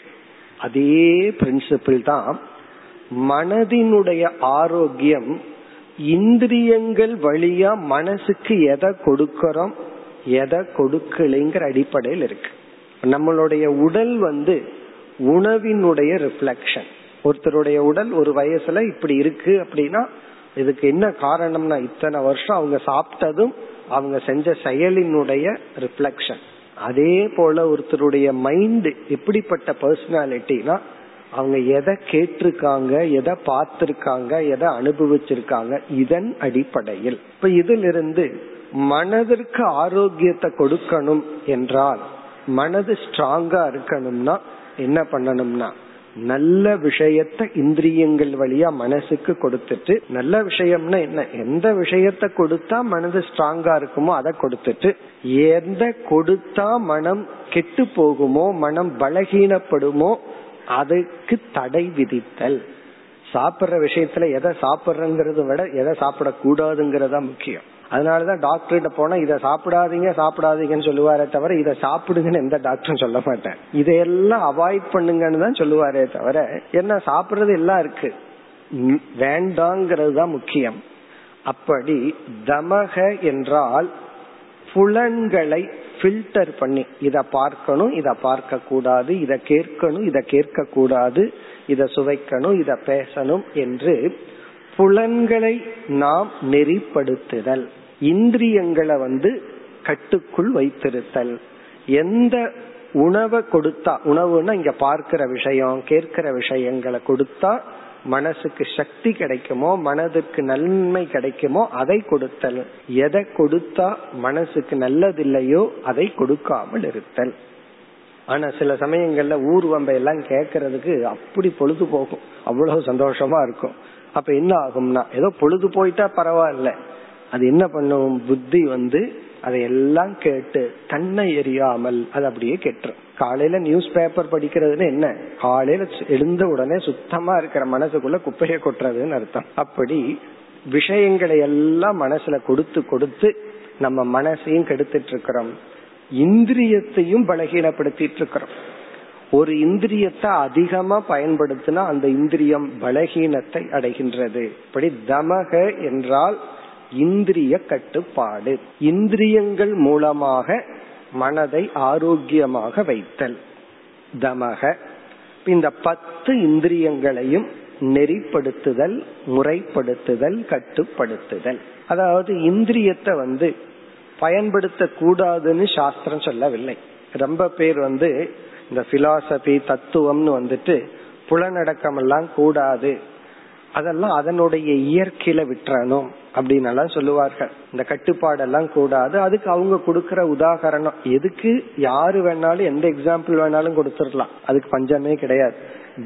அதே பிரின்சிபிள் தான் மனதினுடைய ஆரோக்கியம் இந்திரியங்கள் வழியா மனசுக்கு எதை கொடுக்கறோம் எதை கொடுக்கலைங்கிற அடிப்படையில் இருக்கு. நம்மளுடைய உடல் வந்து உணவினுடைய ரிஃப்ளெக்ஷன் ஒருத்தருடைய உடல் ஒரு வயசுல இப்படி இருக்கு அப்படின்னா இதுக்கு என்ன காரணம்னா இத்தனை வருஷம் அவங்க சாப்பிட்டதும் அவங்க செஞ்ச செயலினுடைய ரிஃப்ளெக்ஷன் அதே போல ஒருத்தருடைய மைண்ட் எப்படிப்பட்ட பர்சனாலிட்டினா அவங்க எதை கேட்டிருக்காங்க எதை பார்த்திருக்காங்க எதை அனுபவிச்சிருக்காங்க இதன் அடிப்படையில். இப்ப இதிலிருந்து மனதிற்கு ஆரோக்கியத்தை கொடுக்கணும் என்றால் மனது ஸ்ட்ராங்கா இருக்கணும்னா என்ன பண்ணணும்னா நல்ல விஷயத்த இந்திரியங்கள் வழியா மனசுக்கு கொடுத்துட்டு நல்ல விஷயம்னா என்ன? எந்த விஷயத்த கொடுத்தா மனது ஸ்ட்ராங்கா இருக்குமோ அதை கொடுத்துட்டு எந்த கொடுத்தா மனம் கெட்டு போகுமோ மனம் பலகீனப்படுமோ அதுக்கு தடை விதித்தல். சாப்பிடுற விஷயத்துல எதை சாப்பிடுறங்கிறத விட எதை சாப்பிடக்கூடாதுங்கிறதா முக்கியம். அதனாலதான் டாக்டர்கிட்ட போனா இதை சாப்பிடாதீங்க சாப்பிடாதீங்கன்னு சொல்லுவாரே தவிர இதை சாப்பிடுங்கன்னு எந்த டாக்டரும் சொல்ல மாட்டேன். இதையெல்லாம் அவாய்ட் பண்ணுங்கன்னு தான் சொல்லுவாரே தவிர என்ன சாப்பிடுறது எல்லாம் இருக்கு. வேண்டாங்கிறது தான் முக்கியம். அப்படி தமக என்றால் புலன்களை ஃபில்டர் பண்ணி இத பார்க்கணும் இத பார்க்க கூடாது இத கேட்கணும் இத கேட்க கூடாது இத சுவைக்கணும் இத பேசணும் என்று புலன்களை நாம் நெறிப்படுத்துதல். இந்திரியங்களை வந்து கட்டுக்குள் வைத்திருத்தல். எந்த உணவை கொடுத்தா உணவுன்னா இங்க பார்க்கிற விஷயம் கேட்கிற விஷயங்களை கொடுத்தா மனசுக்கு சக்தி கிடைக்குமோ மனதுக்கு நன்மை கிடைக்குமோ அதை கொடுத்தல். எதை கொடுத்தா மனசுக்கு நல்லதில்லையோ அதை கொடுக்காமல் இருத்தல். ஆனா சில சமயங்கள்ல ஊர்வம்பை எல்லாம் கேட்கறதுக்கு அப்படி பொழுது போகும். அவ்வளவு சந்தோஷமா இருக்கும். அப்ப என்ன ஆகும்னா ஏதோ பொழுது போயிட்டா பரவாயில்ல. அது என்ன பண்ணும்? புத்தி வந்து அதையெல்லாம் கேட்டு கண்ணை எரியாமல் அது அப்படியே கெட்டுரும். காலையில நியூஸ் பேப்பர் படிக்கிறதுன்னு என்ன? காலையில எழுந்த உடனே சுத்தமா இருக்கிற மனசுக்குள்ள குப்பையை கொட்டுறதுன்னு அர்த்தம். அப்படி விஷயங்களை எல்லாம் மனசுல கொடுத்து கொடுத்து நம்ம மனசையும் கெடுத்துட்டு இருக்கிறோம் இந்திரியத்தையும் பலகீனப்படுத்திட்டு இருக்கிறோம் ஒரு இந்திரியத்தை அதிகமா பயன்படுத்தினா அந்த இந்திரியம் பலகீனத்தை அடைகின்றது. இப்படி தமக என்றால் இந்திரிய கட்டுப்பாடு. இந்திரியங்கள் மூலமாக மனதை ஆரோக்கியமாக வைத்தல். தமக. இந்த பத்து இந்திரியங்களையும் நெறிப்படுத்துதல் முறைப்படுத்துதல் கட்டுப்படுத்துதல். அதாவது இந்திரியத்தை வந்து பயன்படுத்த கூடாதுன்னு சாஸ்திரம் சொல்லவில்லை. ரொம்ப பேர் வந்து இந்த பிலாசபி தத்துவம்னு வந்துட்டு புலநடக்கம் எல்லாம் கூடாது. அதெல்லாம் அதனுடைய இயற்கையில விட்டுறணும். அப்படின்னு எல்லாம் சொல்லுவார்கள். இந்த கட்டுப்பாடெல்லாம் கூடாது. அதுக்கு அவங்க கொடுக்கற உதாகரணம். எதுக்கு யாரு வேணாலும் எந்த எக்ஸாம்பிள் வேணாலும் கொடுத்துடலாம். அதுக்கு பஞ்சமே கிடையாது.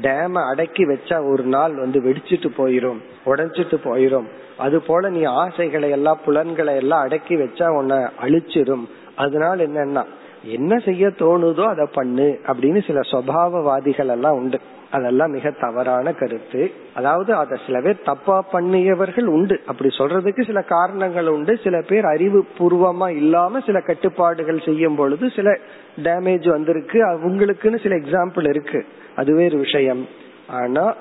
டேம அடக்கி வச்சா ஒரு நாள் வந்து வெடிச்சிட்டு போயிரும். உடைச்சிட்டு போயிரும். அது போல நீ ஆசைகளை எல்லாம் புலன்களை எல்லாம் அடக்கி வச்சா உன்னை அழிச்சிரும். அதனால என்னன்னா என்ன செய்ய தோணுதோ அதை பண்ணு அப்படின்னு சில சுவாவவாதிகள் எல்லாம் உண்டு. அதெல்லாம் மிக தவறான கருத்து. அதாவது அதை சில பேர் தப்பா பண்ணியவர்கள் உண்டு. அப்படி சொல்றதுக்கு சில காரணங்கள் உண்டு. சில பேர் அறிவு பூர்வமா இல்லாம சில கட்டுப்பாடுகள் செய்யும் பொழுது சில டேமேஜ் வந்திருக்கு. அவங்களுக்குன்னு சில எக்ஸாம்பிள் இருக்கு. அது வேறு விஷயம். ஆனா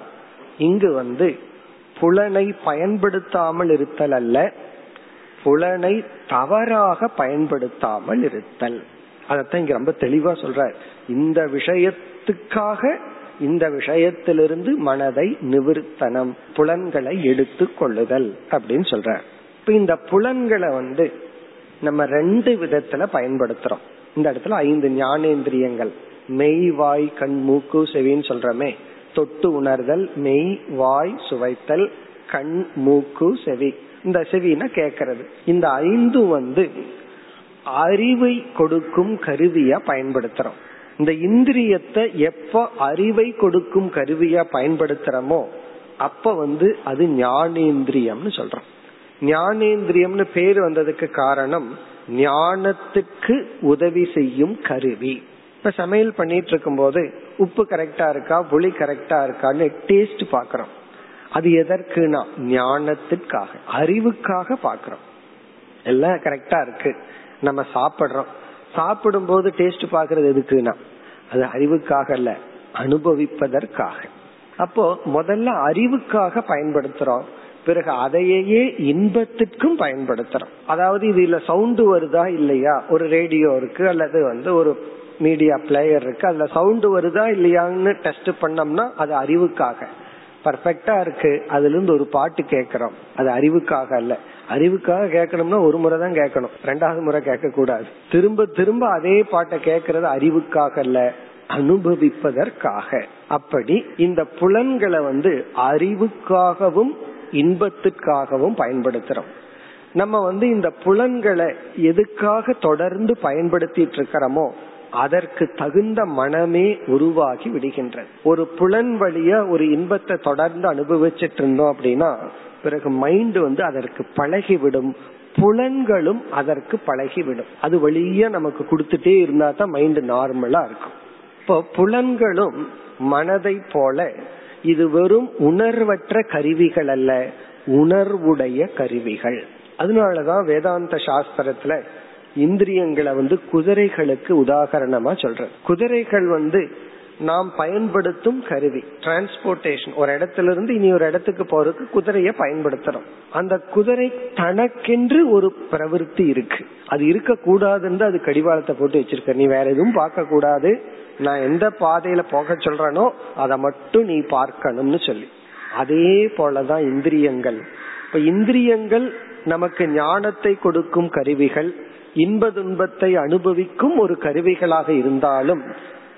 இங்கு வந்து புலனை பயன்படுத்தாமல் இருத்தல் அல்ல. புலனை தவறாக பயன்படுத்தாமல் இருத்தல். அதத்தான் இங்க ரொம்ப தெளிவா சொல்ற இந்த விஷயத்துக்காக இந்த விஷயத்திலிருந்து மனதை நிவிருத்தனம் புலன்களை எடுத்து கொள்ளுதல் அப்படின்னு சொல்ற இப்ப இந்த புலன்களை வந்து நம்ம ரெண்டு விதத்துல பயன்படுத்துறோம். இந்த இடத்துல ஐந்து ஞானேந்திரியங்கள். மெய் வாய் கண் மூக்கு செவின்னு சொல்றமே. தொட்டு உணர்தல் மெய் வாய் சுவைத்தல் கண் மூக்கு செவி. இந்த செவினா கேக்கிறது இந்த ஐந்து வந்து அறிவை கொடுக்கும் கருவியா பயன்படுத்துறோம். இந்த இந்திரியத்தை எப்ப அறிவை கொடுக்கும் கருவியா பயன்படுத்துறோமோ அப்ப வந்து அது ஞானேந்திரியம்னு சொல்றோம். ஞானேந்திரியம்னு பேர் வந்ததுக்கு காரணம் ஞானத்துக்கு உதவி செய்யும் கருவி. இப்ப சமையல் பண்ணிட்டு இருக்கும் போது உப்பு கரெக்டா இருக்கா புளி கரெக்டா இருக்கான்னு டேஸ்ட் பாக்குறோம். அது எதற்குனா ஞானத்திற்காக அறிவுக்காக பாக்குறோம். எல்லாம் கரெக்டா இருக்கு. நம்ம சாப்பிடுறோம். சாப்பிடும் போது டேஸ்ட் பாக்குறது எதுக்குன்னா அது அறிவுக்காக அல்ல அனுபவிப்பதற்காக. அப்போ முதல்ல அறிவுக்காக பயன்படுத்துறோம் பிறகு அதையே இன்பத்திற்கும் பயன்படுத்துறோம். அதாவது இதுல சவுண்டு வருதா இல்லையா? ஒரு ரேடியோ இருக்கு அல்லது வந்து ஒரு மீடியா பிளேயர் இருக்கு அதுல சவுண்டு வருதா இல்லையான்னு டெஸ்ட் பண்ணோம்னா அது அறிவுக்காக. பர்ஃபெக்டா இருக்கு. அதுல இருந்து ஒரு பாட்டு கேட்கிறோம் அது அறிவுக்காக அல்ல. அறிவுக்காக கேட்கணும்னா ஒரு முறை தான் கேட்கணும் ரெண்டாவது முறை கேட்க கூடாது திரும்ப திரும்ப அதே பாட்டை கேட்கறது அறிவுக்காக அல்ல. அனுபவிப்பதற்காக. அப்படி இந்த புலன்களை வந்து அறிவுக்காகவும் இன்பத்திற்காகவும் பயன்படுத்துறோம். நம்ம வந்து இந்த புலன்களை எதுக்காக தொடர்ந்து பயன்படுத்திட்டு இருக்கிறோமோ அதற்கு தகுந்த மனமே உருவாகி விடுகின்றது. ஒரு புலன் வழியா ஒரு இன்பத்தை தொடர்ந்து அனுபவிச்சுட்டு இருந்தோம் அப்படின்னா பிறகு மைண்ட் வந்து அதற்கு பழகிவிடும். புலன்களும் அதற்கு பழகிவிடும். அது வழியா நமக்கு கொடுத்துட்டே இருந்தா தான் மைண்ட் நார்மலா இருக்கும். இப்போ புலன்களும் மனதை போல இது வெறும் உணர்வற்ற கருவிகள் அல்ல உணர்வுடைய கருவிகள். அதனாலதான் வேதாந்த சாஸ்திரத்துல இந்திரியங்களை வந்து குதிரைகளுக்கு உதாகரணமா சொல்ற குதிரைகள் வந்து நாம் பயன்படுத்தும் கருவி டிரான்ஸ்போர்டேஷன் ஒரு இடத்துல இருந்து இனி ஒரு இடத்துக்கு போறதுக்கு குதிரைய பயன்படுத்துறோம். அந்த குதிரை தனக்கென்று ஒரு பிரவருத்தி இருக்கு. அது இருக்க கூடாதுன்னு அது கடிவாளத்தை போட்டு வச்சிருக்க. நீ வேற எதுவும் பார்க்க கூடாது நான் எந்த பாதையில போக சொல்றனோ அதை மட்டும் நீ பார்க்கணும்னு சொல்லி. அதே போலதான் இந்திரியங்கள். இப்ப இந்திரியங்கள் நமக்கு ஞானத்தை கொடுக்கும் கருவிகள் இன்ப துன்பத்தை அனுபவிக்கும் ஒரு கருவிகளாக இருந்தாலும்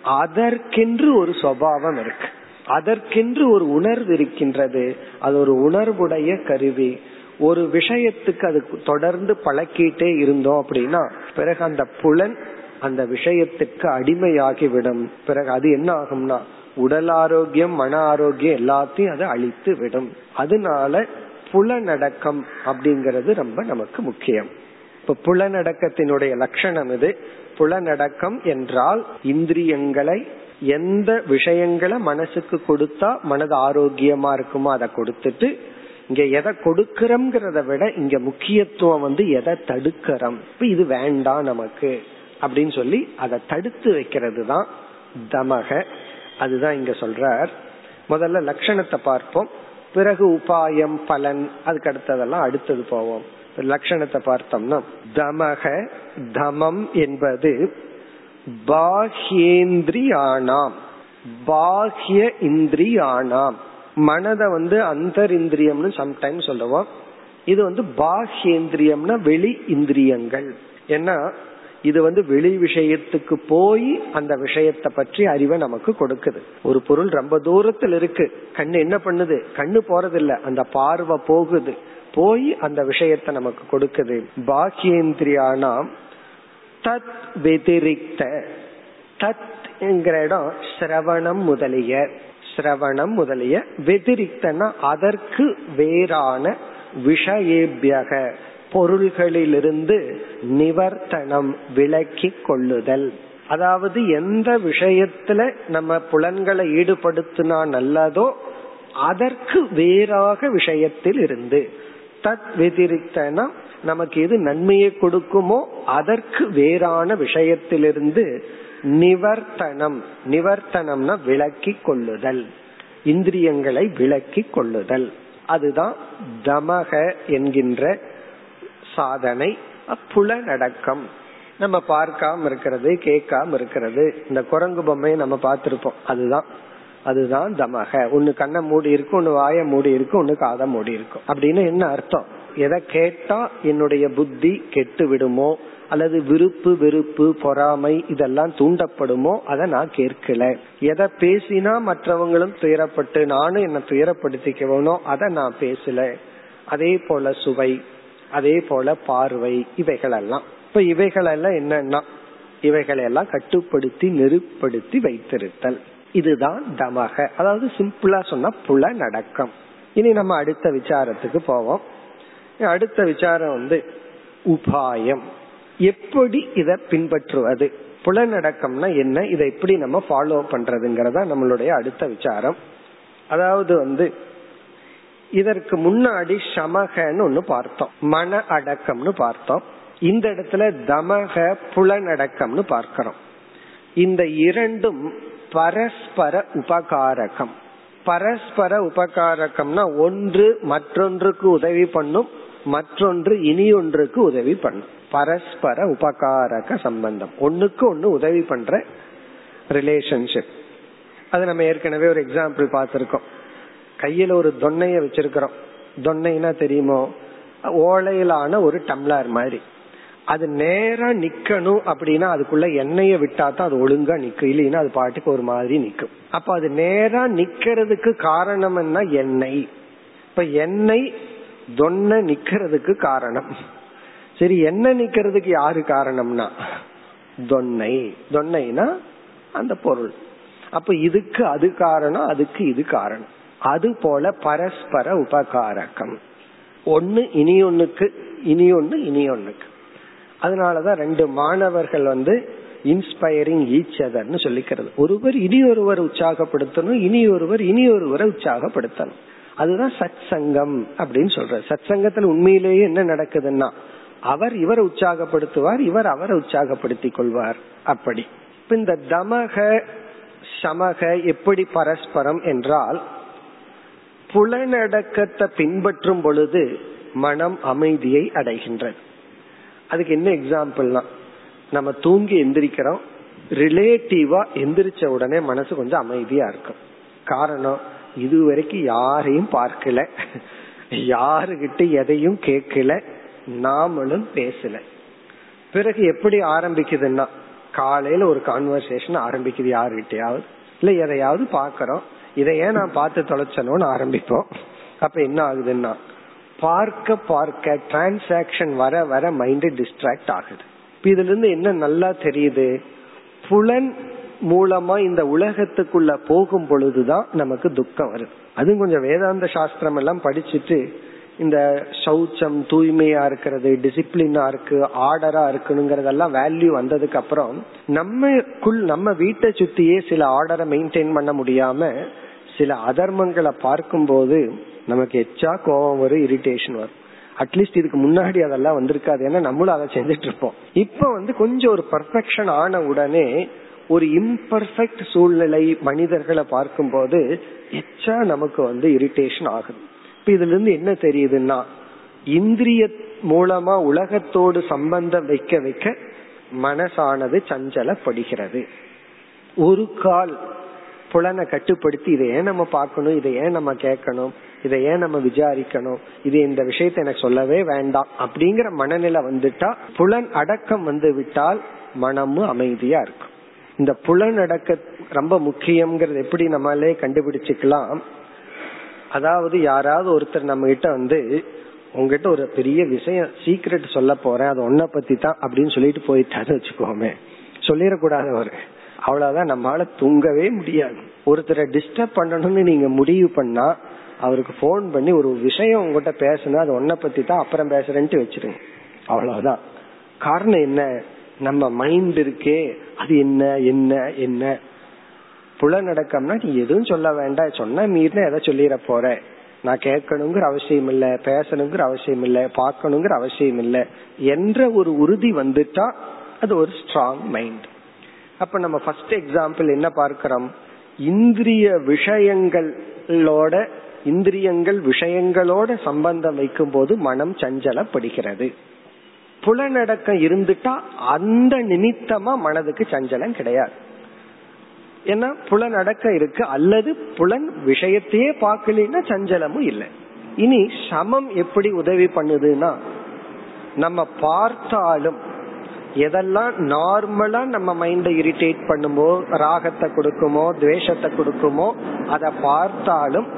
அதற்கென்று ஒரு சுவாவம் இருக்கு. அதற்கென்று ஒரு உணர்வு இருக்கின்றது. அது ஒரு உணர்வுடைய கருவி. ஒரு விஷயத்துக்கு அது தொடர்ந்து பழக்கிட்டே இருந்தோம் அப்படின்னா பிறகு அந்த புலன் அந்த விஷயத்துக்கு அடிமையாகிவிடும். பிறகு அது என்ன ஆகும்னா உடல் ஆரோக்கியம் மன ஆரோக்கியம் எல்லாத்தையும் அது அழித்து விடும் அதனால புலனடக்கம் அப்படிங்கிறது ரொம்ப நமக்கு முக்கியம். இப்ப புலநடக்கத்தினுடைய லட்சணம் இது. புலநடக்கம் என்றால் இந்திரியங்களை எந்த விஷயங்களை மனசுக்கு கொடுத்தா மனது ஆரோக்கியமா இருக்குமோ அதை கொடுத்துட்டு இங்க எதை கொடுக்கறோம்ங்கிறத விட இங்க முக்கியத்துவம் வந்து எதை தடுக்கிறோம். இப்ப இது வேண்டாம் நமக்கு அப்படின்னு சொல்லி அதை தடுத்து வைக்கிறது தான் தமக. அதுதான் இங்க சொல்றார். முதல்ல லட்சணத்தை பார்ப்போம். பிறகு உபாயம் பலன் அதுக்கு அடுத்ததெல்லாம் அடுத்தது போவோம். லட்சணத்தை பார்த்தோம்னா தமக தமம் என்பது பாஹ்யேந்திரியானாம். பாஹ்ய இந்திரியானாம். மனதை வந்து அந்தரிந்திரியம்னு சம்டைம் சொல்லுவோம் இது வந்து பாஹ்யேந்திரியம்னா வெளி இந்திரியங்கள். ஏன்னா இது வந்து வெளி விஷயத்துக்கு போய் அந்த விஷயத்தை பற்றி அறிவை நமக்கு கொடுக்குது. ஒரு பொருள் ரொம்ப தூரத்தில் இருக்கு. கண்ணு என்ன பண்ணுது? கண்ணு போறதில்ல. அந்த பார்வை போகுது. போய் அந்த விஷயத்தை நமக்கு கொடுக்குது. பாக்கியேந்திரியானாம் தத் வெதிரிக்த. தத் இடம் சிரவணம் முதலிய. சிரவணம் முதலிய. வெதிரிக்தனா அதற்கு வேறான விஷயேபியக. பொருள்களிலிருந்து நிவர்த்தனம் விலக்கி கொள்ளுதல். அதாவது எந்த விஷயத்துல நம்ம புலன்களை ஈடுபடுத்தினா நல்லதோ அதற்கு வேறாக விஷயத்தில் இருந்து தத் வெதிரிக்தனா நமக்கு எது நன்மையை கொடுக்குமோ அதற்கு வேறான விஷயத்திலிருந்து நிவர்த்தனம். நிவர்த்தனம்னா விளக்கி கொள்ளுதல். இந்திரியங்களை விளக்கி கொள்ளுதல். அதுதான் தமக என்கின்ற சாதனை. புலநடக்கம் நம்ம பார்க்காம இருக்கிறது கேட்காம இருக்கிறது. இந்த குரங்கு பொம்மையை நம்ம பார்த்திருப்போம். அதுதான் அதுதான் தமக ஒன்னு கண்ணை மூடி இருக்கு ஒன்னு வாய மூடி இருக்கு ஒன்னு காதை மூடி இருக்கும் அப்படின்னு என்ன அர்த்தம்? எதை கேட்டா என்னுடைய புத்தி கெட்டு விடுமோ? அல்லது விருப்பு வெறுப்பு பொறாமை இதெல்லாம் தூண்டப்படுமோ? அதை நான் கேட்கல. எதை பேசினா மற்றவங்களும் துயரப்பட்டு நானும் என்ன துயரப்படுத்திக்கவனோ அதை நான் பேசல. அதே போல சுவை அதே போல பார்வை இவைகளெல்லாம். இப்ப இவைகளெல்லாம் என்னன்னா இவைகளெல்லாம் கட்டுப்படுத்தி நெருப்படுத்தி வைத்திருத்தல். இதுதான் தமக. அதாவது சிம்பிளா சொன்னா புல நடக்கம் இனி நம்ம அடுத்த விசாரத்துக்கு போவோம். அடுத்த விசாரம் வந்து உபாயம். எப்படி இத பின்பற்றுவது? புலநடக்கம்னா என்ன? இதை எப்படி நம்ம ஃபாலோ பண்றதுங்கிறதா நம்மளுடைய அடுத்த விசாரம். அதாவது வந்து இதற்கு முன்னாடி சமகன்னு ஒண்ணு பார்த்தோம். மன அடக்கம்னு பார்த்தோம். இந்த இடத்துல தமக புலனடக்கம்னு பார்க்கிறோம். இந்த இரண்டும் பரஸ்பர உபகாரகம். பரஸ்பர உபகாரகம்னா ஒன்று மற்றொன்றுக்கு உதவி பண்ணும் மற்றொன்று இனி ஒன்றுக்கு உதவி பண்ணும். பரஸ்பர உபகாரக சம்பந்தம். ஒன்னுக்கு ஒன்னு உதவி பண்ற ரிலேஷன்ஷிப் அது நம்ம ஏற்கனவே ஒரு எக்ஸாம்பிள் பார்த்திருக்கோம். கையில ஒரு தொன்னைய வச்சிருக்கிறோம். தொன்னைனா தெரியுமோ? ஓலையிலான ஒரு டம்ளர் மாதிரி. அது நேரா நிக்கணும் அப்படின்னா அதுக்குள்ள எண்ணெய விட்டா தான் அது ஒழுங்கா நிக்கும். இல்லைன்னா அது பாட்டுக்கு ஒரு மாதிரி நிக்கும். அப்ப அது நேரா நிக்கிறதுக்கு காரணம் என்ன எண்ணெய். இப்ப எண்ணெய் தொன்ன நிக்கிறதுக்கு காரணம். சரி என்ன நிக்கிறதுக்கு யாரு காரணம்னா? தொன்னை. தொன்னைனா அந்த பொருள். அப்ப இதுக்கு அது காரணம் அதுக்கு இது காரணம். அது போல பரஸ்பர உபகாரகம். ஒன்னு இனி ஒன்னுக்கு இனி ஒன்னு இனி ஒன்னுக்கு அதனாலதான் ரெண்டு மாணவர்கள் வந்து இன்ஸ்பயரிங் ஈச் அதர்னு சொல்லிக்கிறது. ஒருவர் இனி ஒருவர் உற்சாகப்படுத்தணும் இனி ஒருவர் இனி ஒருவரை உற்சாகப்படுத்தணும். அதுதான் சத் சங்கம் அப்படின்னு சொல்ற சத் சங்கத்துல உண்மையிலேயே என்ன நடக்குதுன்னா அவர் இவரை உற்சாகப்படுத்துவார் இவர் அவரை உற்சாகப்படுத்திக் கொள்வார். அப்படி. இந்த தமக சமக எப்படி பரஸ்பரம் என்றால் புலனடக்கத்தை பின்பற்றும் பொழுது மனம் அமைதியை அடைகின்றது. அதுக்கு என்ன எக்ஸாம்பிள்னா நம்ம தூங்கி எந்திரிக்கிறோம் ரிலேட்டிவா எந்திரிச்ச உடனே மனசு கொஞ்சம் அமைதியா இருக்கும். காரணம் இதுவரைக்கும் யாரையும் பார்க்கல. யாருகிட்ட எதையும் கேட்கல. நாமளும் பேசல. பிறகு எப்படி ஆரம்பிக்குதுன்னா காலையில ஒரு கான்வர்சேஷன் ஆரம்பிக்குது யாருகிட்டயாவது. இல்ல எதையாவது பாக்கிறோம் இதை ஏன் நான் பார்த்து தொலைச்சனோன்னு ஆரம்பிப்போம். அப்ப என்ன ஆகுதுன்னா பார்க்க பார்க்க டிரான்சாக்சன் வர வர மைண்ட் டிஸ்ட்ராக்ட் ஆகுது. இதுல இருந்து என்ன நல்லா தெரியுது? புலன் மூலமா இந்த உலகத்துக்குள்ள போகும் பொழுதுதான் நமக்கு துக்கம் வருது. அதுவும் கொஞ்சம் வேதாந்த சாஸ்திரம் எல்லாம் படிச்சுட்டு இந்த சௌச்சம் தூய்மையா இருக்கிறது டிசிப்ளினா இருக்கு ஆர்டரா இருக்கணுங்கிறதெல்லாம் வேல்யூ வந்ததுக்கு அப்புறம் நம்மக்குள் நம்ம வீட்டை சுத்தியே சில ஆர்டரை மெயின்டைன் பண்ண முடியாம சில அதர்மங்களை பார்க்கும்போது நமக்கு எச்சா கோபம் வரும் இரிட்டேஷன் வரும். அட்லீஸ்ட் இதுக்கு முன்னாடி அதெல்லாம் வந்திருக்காது. ஏன்னா நம்மளும் அதை செஞ்சுட்டு இருப்போம் இப்ப வந்து கொஞ்சம் ஒரு பர்ஃபெக்ஷன் ஆன உடனே ஒரு இம்பர்ஃபெக்ட் சூழ்நிலை மனிதர்களை பார்க்கும்போது எச்சா நமக்கு வந்து இரிட்டேஷன் ஆகுது. இப்ப இதுல இருந்து என்ன தெரியுதுன்னா இந்திரிய மூலமா உலகத்தோடு சம்பந்தம் வைக்க வைக்க மனசானது சஞ்சலப்படுகிறது. ஒரு கால் புலனை கட்டுப்படுத்தி இதை ஏன் நம்ம பார்க்கணும் இதை ஏன் நம்ம கேட்கணும். இதை ஏன் நம்ம விசாரிக்கணும்? இது இந்த விஷயத்த எனக்கு சொல்லவே வேண்டாம். அப்படிங்கிற மனநிலை வந்துட்டா புலன் அடக்கம் வந்து விட்டால் மனமும் அமைதியா இருக்கும். இந்த புலன் அடக்க ரொம்ப முக்கியம்ங்கிறது எப்படி நம்மளே கண்டுபிடிச்சுக்கலாம்? அதாவது யாராவது ஒருத்தர் நம்ம கிட்ட வந்து உங்ககிட்ட ஒரு பெரிய விஷயம் சீக்ரெட் சொல்ல போறேன் அது ஒன்ன பத்தி தான் அப்படின்னு சொல்லிட்டு போயிட்டான்னு வச்சுக்கோமே. சொல்லிடக்கூடாது அவரு. அவ்வளவுதான் நம்மளால தூங்கவே முடியாது. ஒருத்தரை டிஸ்டர்ப் பண்ணணும்னு நீங்க முடிவு பண்ணா அவருக்கு போன் பண்ணி ஒரு விஷயம் உங்ககிட்ட பேசணும் அது ஒன்ன பத்தி தான் அப்புறம் பேசுறேன்ட்டு வச்சிருங்க. அவ்வளவுதான். காரணம் என்ன? நம்ம மைண்ட் இருக்கே. அது என்ன என்ன என்ன? புலநடக்கம்னா நீ எதுவும் சொல்ல வேண்டாம். சொன்ன மீறின எதை சொல்லிட போற? நான் கேட்கணுங்கிற அவசியம் இல்ல பேசணுங்கிற அவசியம் இல்ல பார்க்கணுங்கிற அவசியம் இல்ல என்ற ஒரு உறுதி வந்துட்டா அது ஒரு ஸ்ட்ராங் மைண்ட் அப்ப நம்ம ஃபர்ஸ்ட் எக்ஸாம்பிள் என்ன பார்க்கிறோம்? இந்திரிய விஷயங்களோட இந்திரியங்கள் விஷயங்களோட சம்பந்தம் வைக்கும் போது மனம் சஞ்சலப்படுகிறது. புலநடக்கம் இருந்துட்டா அந்த நிமித்தமா மனதுக்கு சஞ்சலம் கிடையாது. ஏன்னா புலன் அடக்கம் இருக்கு அல்லது புலன் விஷயத்தையே பார்க்கலன்னா சஞ்சலமும் இல்லை. இனி சமம் எப்படி உதவி பண்ணுதுன்னா நம்ம பார்த்தாலும் எதெல்லாம் நார்மலா நம்ம மைண்ட இரிட்டேட் பண்ணுமோ ராகத்தை கொடுக்குமோ துவேஷத்தை கொடுக்குமோ அதை பார்த்தாலும்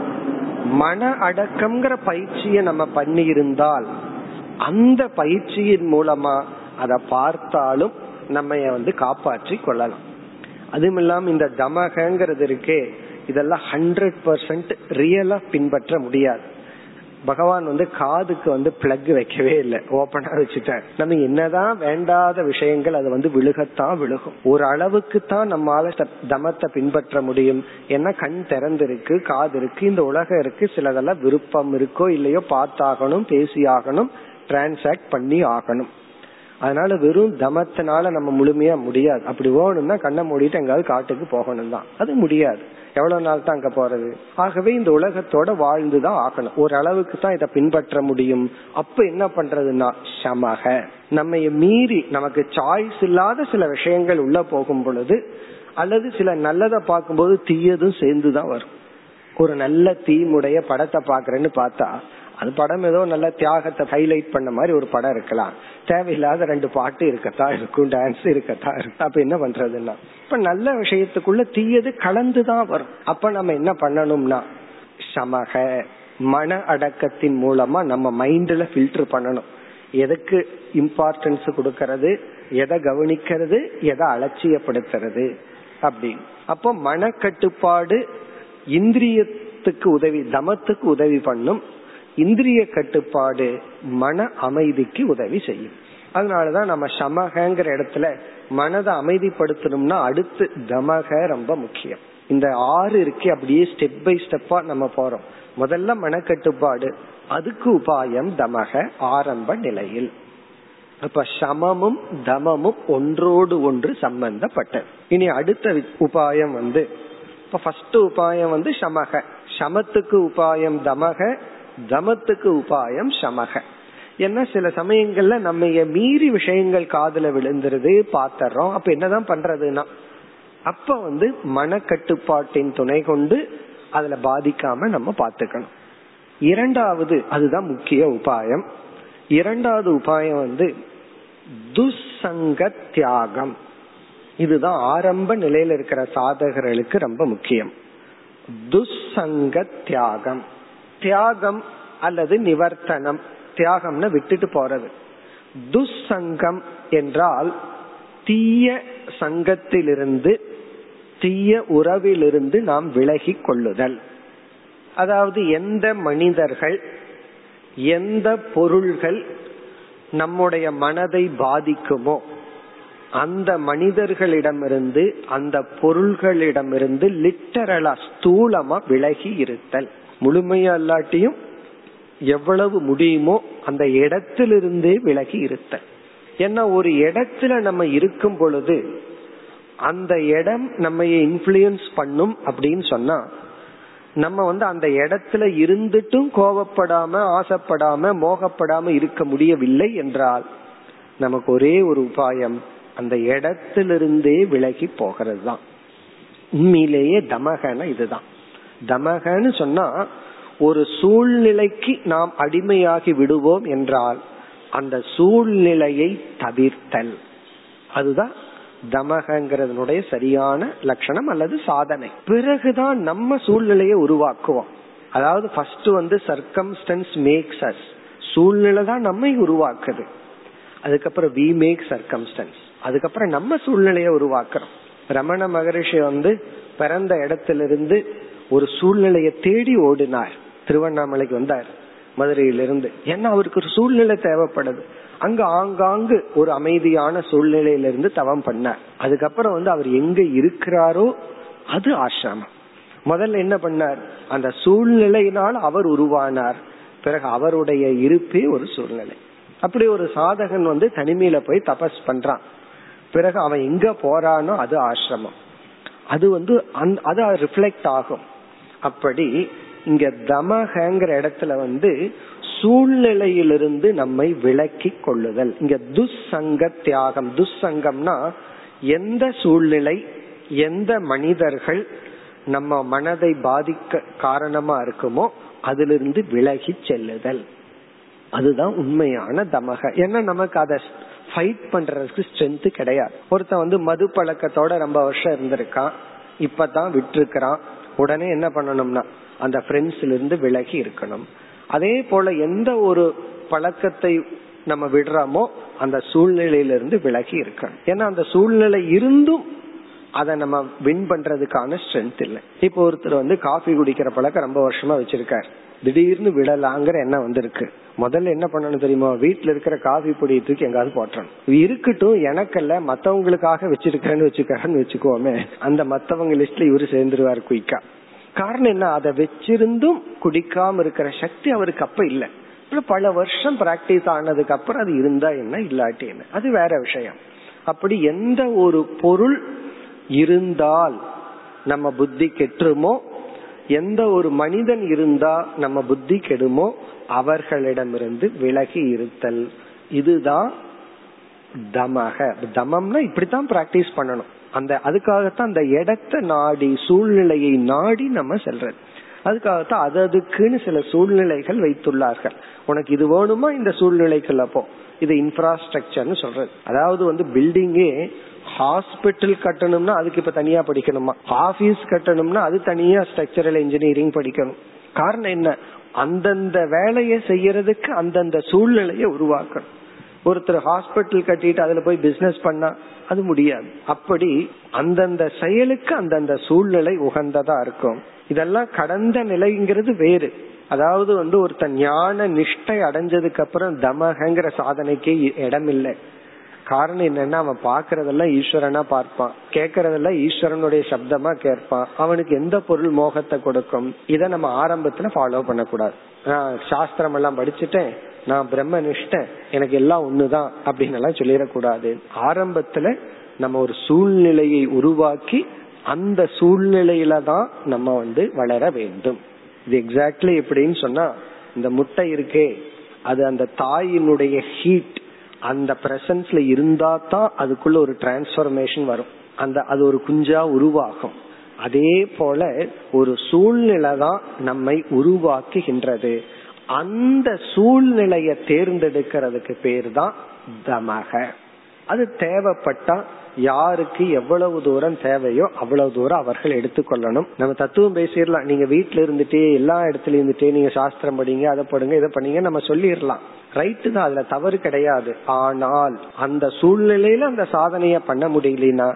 மன அடக்கம்ங்கிற பயிற்சியை நம்ம பண்ணி இருந்தால் அந்த பயிற்சியின் மூலமா அதை பார்த்தாலும் நம்ம வந்து காப்பாற்றி கொள்ளலாம். அதுவும் இல்லாம இந்த தமகங்கிறது இருக்கே இதெல்லாம் ஹண்ட்ரட் பர்சன்ட் ரியலா பின்பற்ற முடியாது. பகவான் வந்து காதுக்கு வந்து பிளக் வைக்கவே இல்லை. ஓபனா வச்சுட்டார். நம்ம என்னதான் வேண்டாத விஷயங்கள் அது வந்து விழுகத்தான் விழுகும். ஒரு அளவுக்கு தான் நம்மால தமத்தை பின்பற்ற முடியும். ஏன்னா கண் திறந்திருக்கு காது இருக்கு இந்த உலகம் இருக்கு. சிலதெல்லாம் விருப்பம் இருக்கோ இல்லையோ பார்த்தாகணும் பேசி ஆகணும் டிரான்சாக்ட் பண்ணி ஆகணும். அதனால வெறும் தமத்தினால நம்ம முழுமையா முடியாது. அப்படி போகணும்னா கண்ணை மூடிட்டு எங்காவது காட்டுக்கு போகணும் தான் அது முடியாது. எவ்வளவு நாள் தான் அங்க போறது? ஆகவே இந்த உலகத்தோட வாழ்ந்துதான் ஆகணும். ஒரு அளவுக்கு தான் இதை பின்பற்ற முடியும். அப்ப என்ன பண்றதுன்னா சமக. நம்ம மீறி நமக்கு சாய்ஸ் இல்லாத சில விஷயங்கள் உள்ள போகும் பொழுது அல்லது சில நல்லதை பார்க்கும்போது தீயதும் சேர்ந்துதான் வரும். ஒரு நல்ல தீமுடைய படத்தை பாக்குறேன்னு பார்த்தா அது படம் ஏதோ நல்ல தியாகத்தை ஹைலைட் பண்ண மாதிரி ஒரு படம் இருக்கலாம். தேவையில்லாத ரெண்டு பாட்டு இருக்கத்தான் இருக்கும் டான்ஸ் இருக்கத்தான் இருக்கும் அப்ப என்ன பண்றதுன்னா இப்ப நல்ல விஷயத்துக்குள்ள தீயது கலந்துதான் வரும். அப்ப நம்ம என்ன பண்ணணும்னா சமக மன அடக்கத்தின் மூலமா நம்ம மைண்ட்ல ஃபில்டர் பண்ணணும். எதுக்கு இம்பார்ட்டன்ஸ் கொடுக்கறது எதை கவனிக்கிறது எதை அலட்சியப்படுத்துறது அப்படின்னு. அப்போ மனக்கட்டுப்பாடு இந்திரியத்துக்கு உதவி தமத்துக்கு உதவி பண்ணும் இந்திரிய கட்டுப்பாடு மன அமைதிக்கு உதவி செய்யும். அதனாலதான் நம்ம சமகங்கிற இடத்துல மனதை அமைதிப்படுத்தணும்னா அடுத்து தமக ரொம்ப முக்கியம். இந்த ஆறு இருக்கு அப்படியே ஸ்டெப் பை ஸ்டெப்பா நம்ம போறோம். முதல்ல மனக்கட்டுப்பாடு அதுக்கு உபாயம் தமக ஆரம்ப நிலையில். அப்ப சமமும் தமமும் ஒன்றோடு ஒன்று சம்பந்தப்பட்டது. இனி அடுத்த உபாயம் வந்து இப்ப ஃபர்ஸ்ட் உபாயம் வந்து சமக. சமத்துக்கு உபாயம் தமக தமத்துக்கு உபாயம் சமக ஏன்னா சில சமயங்கள்ல நம்ம மீறி விஷயங்கள் காதல விழுந்துருது பாத்துறோம் அப்ப என்னதான் பண்றதுன்னா அப்ப வந்து மனக்கட்டுப்பாட்டின் துணை கொண்டு அதுல பாதிக்காம நம்ம பாத்துக்கணும். இரண்டாவது அதுதான் முக்கிய உபாயம். இரண்டாவது உபாயம் வந்து துசங்க தியாகம். இதுதான் ஆரம்ப நிலையில இருக்கிற சாதகர்களுக்கு ரொம்ப முக்கியம். துசங்க தியாகம். தியாகம் அல்லது நிவர்த்தனம். தியாகம்னு விட்டுட்டு போறது. துசங்கம் என்றால் தீய சங்கத்திலிருந்து தீய உறவிலிருந்து நாம் விலகி கொள்ளுதல். அதாவது எந்த மனிதர்கள் எந்த பொருள்கள் நம்முடைய மனதை பாதிக்குமோ அந்த மனிதர்களிடமிருந்து அந்த பொருள்களிடமிருந்து லிட்டரலா ஸ்தூலமா விலகி இருத்தல். முழுமையா இல்லாட்டியும் எவ்வளவு முடியுமோ அந்த இடத்திலிருந்தே விலகி இருத்த. ஏன்னா ஒரு இடத்துல நம்ம இருக்கும் பொழுது அந்த இடம் நம்ம இன்ஃபுளுயன்ஸ் பண்ணும் அப்படின்னு சொன்னா நம்ம வந்து அந்த இடத்துல இருந்துட்டும் கோவப்படாம ஆசைப்படாம மோகப்படாம இருக்க முடியவில்லை என்றால் நமக்கு ஒரே ஒரு உபாயம் அந்த இடத்திலிருந்தே விலகி போகிறது தான் உண்மையிலேயே தமகன இதுதான். தமகன்னு சொன்னா ஒரு சூழ்நிலைக்கு நாம் அடிமையாகி விடுவோம் என்றால் அந்த சூழ்நிலையை தவிர்த்தல். அதுதான் தமகங்கிறதனுடைய சரியான லட்சணம் அல்லது சாதனை. பிறகுதான் நம்ம சூழ்நிலையை உருவாக்குவோம். அதாவது ஃபர்ஸ்ட் வந்து சர்க்கம்ஸ்டன்ஸ் மேக்ஸ் அஸ் சூழ்நிலை தான் நம்மை உருவாக்குது. அதுக்கப்புறம் வி மேக் சர்க்கம்ஸ்டன்ஸ் அதுக்கப்புறம் நம்ம சூழ்நிலையை உருவாக்குறோம். ரமண மகரிஷி வந்து பிறந்த இடத்திலிருந்து ஒரு சூழ்நிலையை தேடி ஓடினார். திருவண்ணாமலைக்கு வந்தார் மதுரையிலிருந்து. ஏன்னா அவருக்கு ஒரு சூழ்நிலை தேவைப்படுது. அங்க ஆங்காங்கு ஒரு அமைதியான சூழ்நிலையிலிருந்து தவம் பண்ணார். அதுக்கப்புறம் வந்து அவர் எங்க இருக்கிறாரோ அது ஆசிரமம். முதல்ல என்ன பண்ணார்? அந்த சூழ்நிலையினால் அவர் உருவானார். பிறகு அவருடைய இருப்பே ஒரு சூழ்நிலை. அப்படி ஒரு சாதகன் வந்து தனிமையில போய் தபஸ் பண்றான். பிறகு அவன் எங்க போறானோ அது ஆசிரமம். அது வந்து அது ரிஃப்ளெக்ட் ஆகும். அப்படி இங்க தமகங்கிற இடத்துல வந்து சூழ்நிலையிலிருந்து நம்மை விலக்கி கொள்ளுதல். இங்க துசங்க தியாகம். துசங்கம்னா எந்த சூழ்நிலை எந்த மனிதர்கள் நம்ம மனதை பாதிக்க காரணமா இருக்குமோ அதிலிருந்து விலகி செல்லுதல். அதுதான் உண்மையான தமக ஏன்னா நமக்கு அதை ஃபைட் பண்றதுக்கு ஸ்ட்ரென்த் கிடையாது. ஒருத்தன் வந்து மது பழக்கத்தோட ரொம்ப வருஷம் இருந்திருக்கான். இப்பதான் விட்டுருக்கான் உடனே என்ன பண்ணணும்னா அந்த ஃப்ரெண்ட்ஸ்ல இருந்து விலகி இருக்கணும். அதே போல எந்த ஒரு பழக்கத்தை நம்ம விடுறோமோ அந்த சூழ்நிலையிலிருந்து விலகி இருக்கணும். ஏன்னா அந்த சூழ்நிலை இருந்தும் அதை நம்ம வின் பண்றதுக்கான ஸ்ட்ரென்த் இல்லை. இப்போ ஒருத்தர் வந்து காஃபி குடிக்கிற பழக்கம் ரொம்ப வருஷமா வச்சிருக்காரு. திடீர்னு விடலாங்கிற எண்ணம் வந்திருக்கு. முதல்ல என்ன பண்ணணும் தெரியுமா? வீட்டுல இருக்கிற காஃபி பொடியை தூக்கி எங்காவது போட்டணும் இருக்கட்டும் எனக்கல்ல மத்தவங்களுக்காக வச்சிருக்கேன்னு வச்சுக்கிறேன்னு வச்சுக்கோமே அந்த மத்தவங்க லிஸ்ட்ல இவரு சேர்ந்துருவாரு குயிக்கா. காரணம் என்ன? அதை வச்சிருந்தும் குடிக்காம இருக்கிற சக்தி அவருக்கு அப்ப இல்ல. பல வருஷம் பிராக்டிஸ் ஆனதுக்கு அப்புறம் அது இருந்தா என்ன இல்லாட்டி என்ன? அது வேற விஷயம். அப்படி எந்த ஒரு பொருள் இருந்தால் நம்ம புத்தி கெட்டுருமோ எந்த ஒரு மனிதன் இருந்தா நம்ம புத்தி கெடுமோ அவர்களிடமிருந்து விலகி இருத்தல். இதுதான் தமக. தமம்னா இப்படித்தான் பிராக்டிஸ் பண்ணணும். அந்த அதுக்காகத்தான் அந்த இடத்த நாடி சூழ்நிலையை நாடி நம்ம செல்றது. அதுக்காகத்தான் அது அதுக்குன்னு சில சூழ்நிலைகள் வைத்துள்ளார்கள். உனக்கு இது வேணுமா? இந்த சூழ்நிலைக்குள்ள போ. இது இன்ஃப்ராஸ்ட்ரக்சர்னு சொல்றது. அதாவது வந்து பில்டிங்கே ஹாஸ்பிட்டல் கட்டணும்னா அதுக்கு இப்ப தனியா படிக்கணுமா? ஆபீஸ் கட்டணும்னா அது தனியா ஸ்ட்ரக்சரல் இன்ஜினியரிங் படிக்கணும். காரணம் என்ன? அந்தந்த வேலையை செய்யறதுக்கு அந்தந்த சூழ்நிலையை உருவாக்கணும். ஒருத்தர் ஹாஸ்பிட்டல் கட்டிட்டு அதுல போய் பிசினஸ் பண்ணா அது முடியாது. அப்படி அந்தந்த செயலுக்கு அந்தந்த சூழ்நிலை உகந்ததா இருக்கும். இதெல்லாம் கடந்த நிலைங்கிறது வேறு. அதாவது வந்து ஒருத்தன் ஞான நிஷ்டை அடைஞ்சதுக்கு அப்புறம் தமகங்கிற சாதனைக்கு இடம் இல்லை காரணம் என்னன்னா அவன் பாக்குறதெல்லாம் ஈஸ்வரனா பார்ப்பான். கேக்குறதெல்லாம் ஈஸ்வரனுடைய சப்தமா கேட்பான். அவனுக்கு எந்த பொருள் மோகத்தை கொடுக்கும்? இத நம்ம ஆரம்பத்துல ஃபாலோ பண்ணக்கூடாது. நான் சாஸ்திரம் எல்லாம் படிச்சுட்டேன். நான் பிரம்ம நிஷ்டன் எனக்கு எல்லாம் ஒண்ணுதான் அப்படின்னு எல்லாம் சொல்லிடக்கூடாது. ஆரம்பத்துல நம்ம ஒரு சூழ்நிலையை உருவாக்கி அந்த சூழ்நிலையில தான் நம்ம வந்து வளர வேண்டும். இது எக்ஸாக்ட்லி எப்படின்னு சொன்னா இந்த முட்டை இருக்கே அது அந்த தாயினுடைய ஹீட் அந்த பிரசன்ஸ்ல இருந்தா தான் அதுக்குள்ள ஒரு டிரான்ஸ்பர்மேஷன் வரும். அந்த அது ஒரு குஞ்சா உருவாகும். அதே போல ஒரு சூழ்நிலை தான் நம்மை உருவாக்குகின்றது. அந்த சூழ்நிலையை தேர்ந்தெடுக்கிறதுக்கு பேர் தான் தமக. அது தேவைப்பட்டா யாருக்கு எவ்வளவு தூரம் தேவையோ அவ்வளவு தூரம் அவர்கள் எடுத்துக்கொள்ளணும். நம்ம தத்துவம் பேசிடலாம். நீங்க வீட்டுல இருந்துட்டே எல்லா இடத்துல இருந்துட்டே நீங்க சாஸ்திரம் படிங்க அதை படுங்க இதை பண்ணீங்க நம்ம சொல்லிடலாம். ரைட்டு தான். அதுல தவறு கிடையாது. ஆனால் அந்த சூழ்நிலையில அந்த சாதனைய பண்ண முடியலனா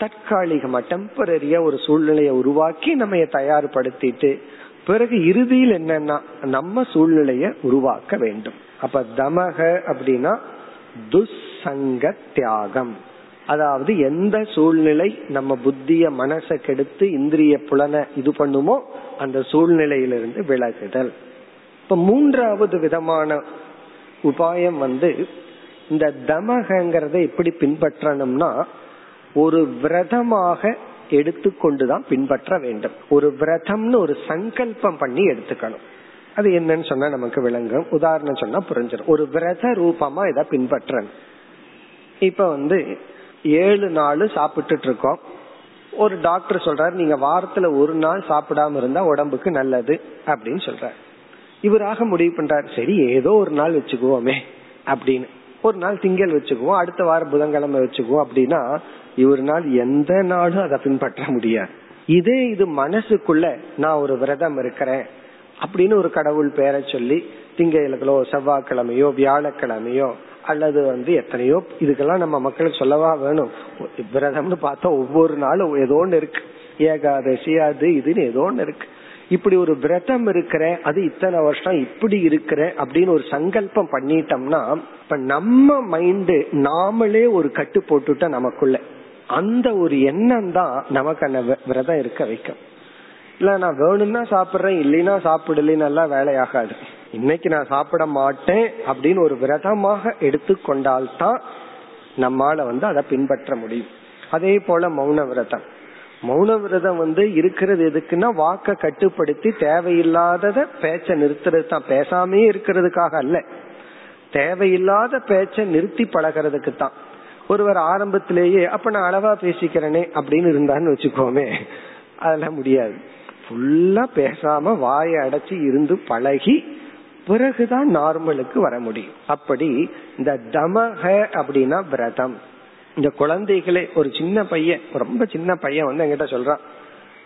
தற்காலிகமா டெம்பரரியா ஒரு சூழ்நிலையை உருவாக்கி நம்ம தயார்படுத்திட்டு பிறகு இறுதியில் என்னன்னா நம்ம சூழ்நிலைய உருவாக்க வேண்டும். அப்ப தமக அப்படின்னா துசங்க தியாகம். அதாவது எந்த சூழ்நிலை நம்ம புத்திய மனச கெடுத்து இந்திரிய புலனை இது பண்ணுமோ அந்த சூழ்நிலையிலிருந்து விலகுதல். இப்ப மூன்றாவது விதமான உபாயம் வந்து இந்த தமகங்கிறத எப்படி பின்பற்றணும்னா ஒரு விரதமாக எடுத்துக்கொண்டுதான் பின்பற்ற வேண்டும். ஒரு விரதம்னு ஒரு சங்கல்பம் பண்ணி எடுத்துக்கணும். அது என்னன்னு சொன்னா நமக்கு விளங்கும். உதாரணம் சொன்னா புரிஞ்சிடும் ஒரு விரத ரூபமா இதை பின்பற்றணும். இப்ப வந்து ஏழு நாள் சாப்பிட்டுட்டு இருக்கோம் ஒரு டாக்டர் சொல்றாரு நீங்க வாரத்துல ஒரு நாள் சாப்பிடாம இருந்தா உடம்புக்கு நல்லது அப்படின்னு சொல்றாரு. இவராக முடிவு பண்றாரு சரி ஏதோ ஒரு நாள் வச்சுக்குவோமே அப்படின்னு. ஒரு நாள் திங்கள் வச்சுக்குவோம் அடுத்த வாரம் புதன்கிழமை வச்சுக்குவோம் அப்படின்னா இவர் நாள் எந்த நாளும் அதை பின்பற்ற முடியாது. இதே இது மனசுக்குள்ள நான் ஒரு விரதம் இருக்கிறேன் அப்படின்னு ஒரு கடவுள் பேரை சொல்லி திங்களோ செவ்வாய்க்கிழமையோ வியாழக்கிழமையோ அல்லது வந்து எத்தனையோ இதுக்கெல்லாம் நம்ம மக்களுக்கு சொல்லவா வேணும். விரதம்னு பார்த்தா ஒவ்வொரு நாளும் ஏதோ ஒன்று இருக்கு. ஏகாதசி அது இதுன்னு ஏதோ ஒன்று இருக்கு. இப்படி ஒரு விரதம் இருக்கிற அது இத்தனை வருஷம் இப்படி இருக்கிற அப்படின்னு ஒரு சங்கல்பம் பண்ணிட்டோம்னா இப்ப நம்ம மைண்டு நாமளே ஒரு கட்டு போட்டுட்ட நமக்குள்ள. அந்த ஒரு எண்ணம் தான் நமக்கு அந்த விரதம் இருக்க வைக்கும். இல்ல நான் வேணும்னா சாப்பிடுறேன் இல்லைன்னா சாப்பிடலாம் எல்லாம் வேலையாகாது. இன்னைக்கு நான் சாப்பிட மாட்டேன் அப்படின்னு ஒரு விரதமாக எடுத்துக்கொண்டால்தான் நம்மால வந்து அதை பின்பற்ற முடியும். அதே போல மௌன விரதம். மௌன விரதம் வந்து இருக்கிறது எதுக்குன்னா வாக்க கட்டுப்படுத்தி தேவையில்லாதத பேச்ச நிறுத்துறது தான். பேசாமே இருக்கிறதுக்காக அல்ல. தேவையில்லாத பேச்ச நிறுத்தி பழகிறதுக்கு தான். ஒருவர் ஆரம்பத்திலேயே அப்ப நான் அளவா பேசிக்கிறேனே அப்படின்னு இருந்தான்னு வச்சுக்கோமே. அதெல்லாம் முடியாது. ஃபுல்லா பேசாம வாயை அடைச்சி இருந்து பழகி பிறகுதான் நார்மலுக்கு வர முடியும். அப்படி இந்த தமக அப்படின்னா விரதம். இந்த குழந்தைகளே ஒரு சின்ன பையன் ரொம்ப சின்ன பையன் வந்து என்கிட்ட சொல்றான்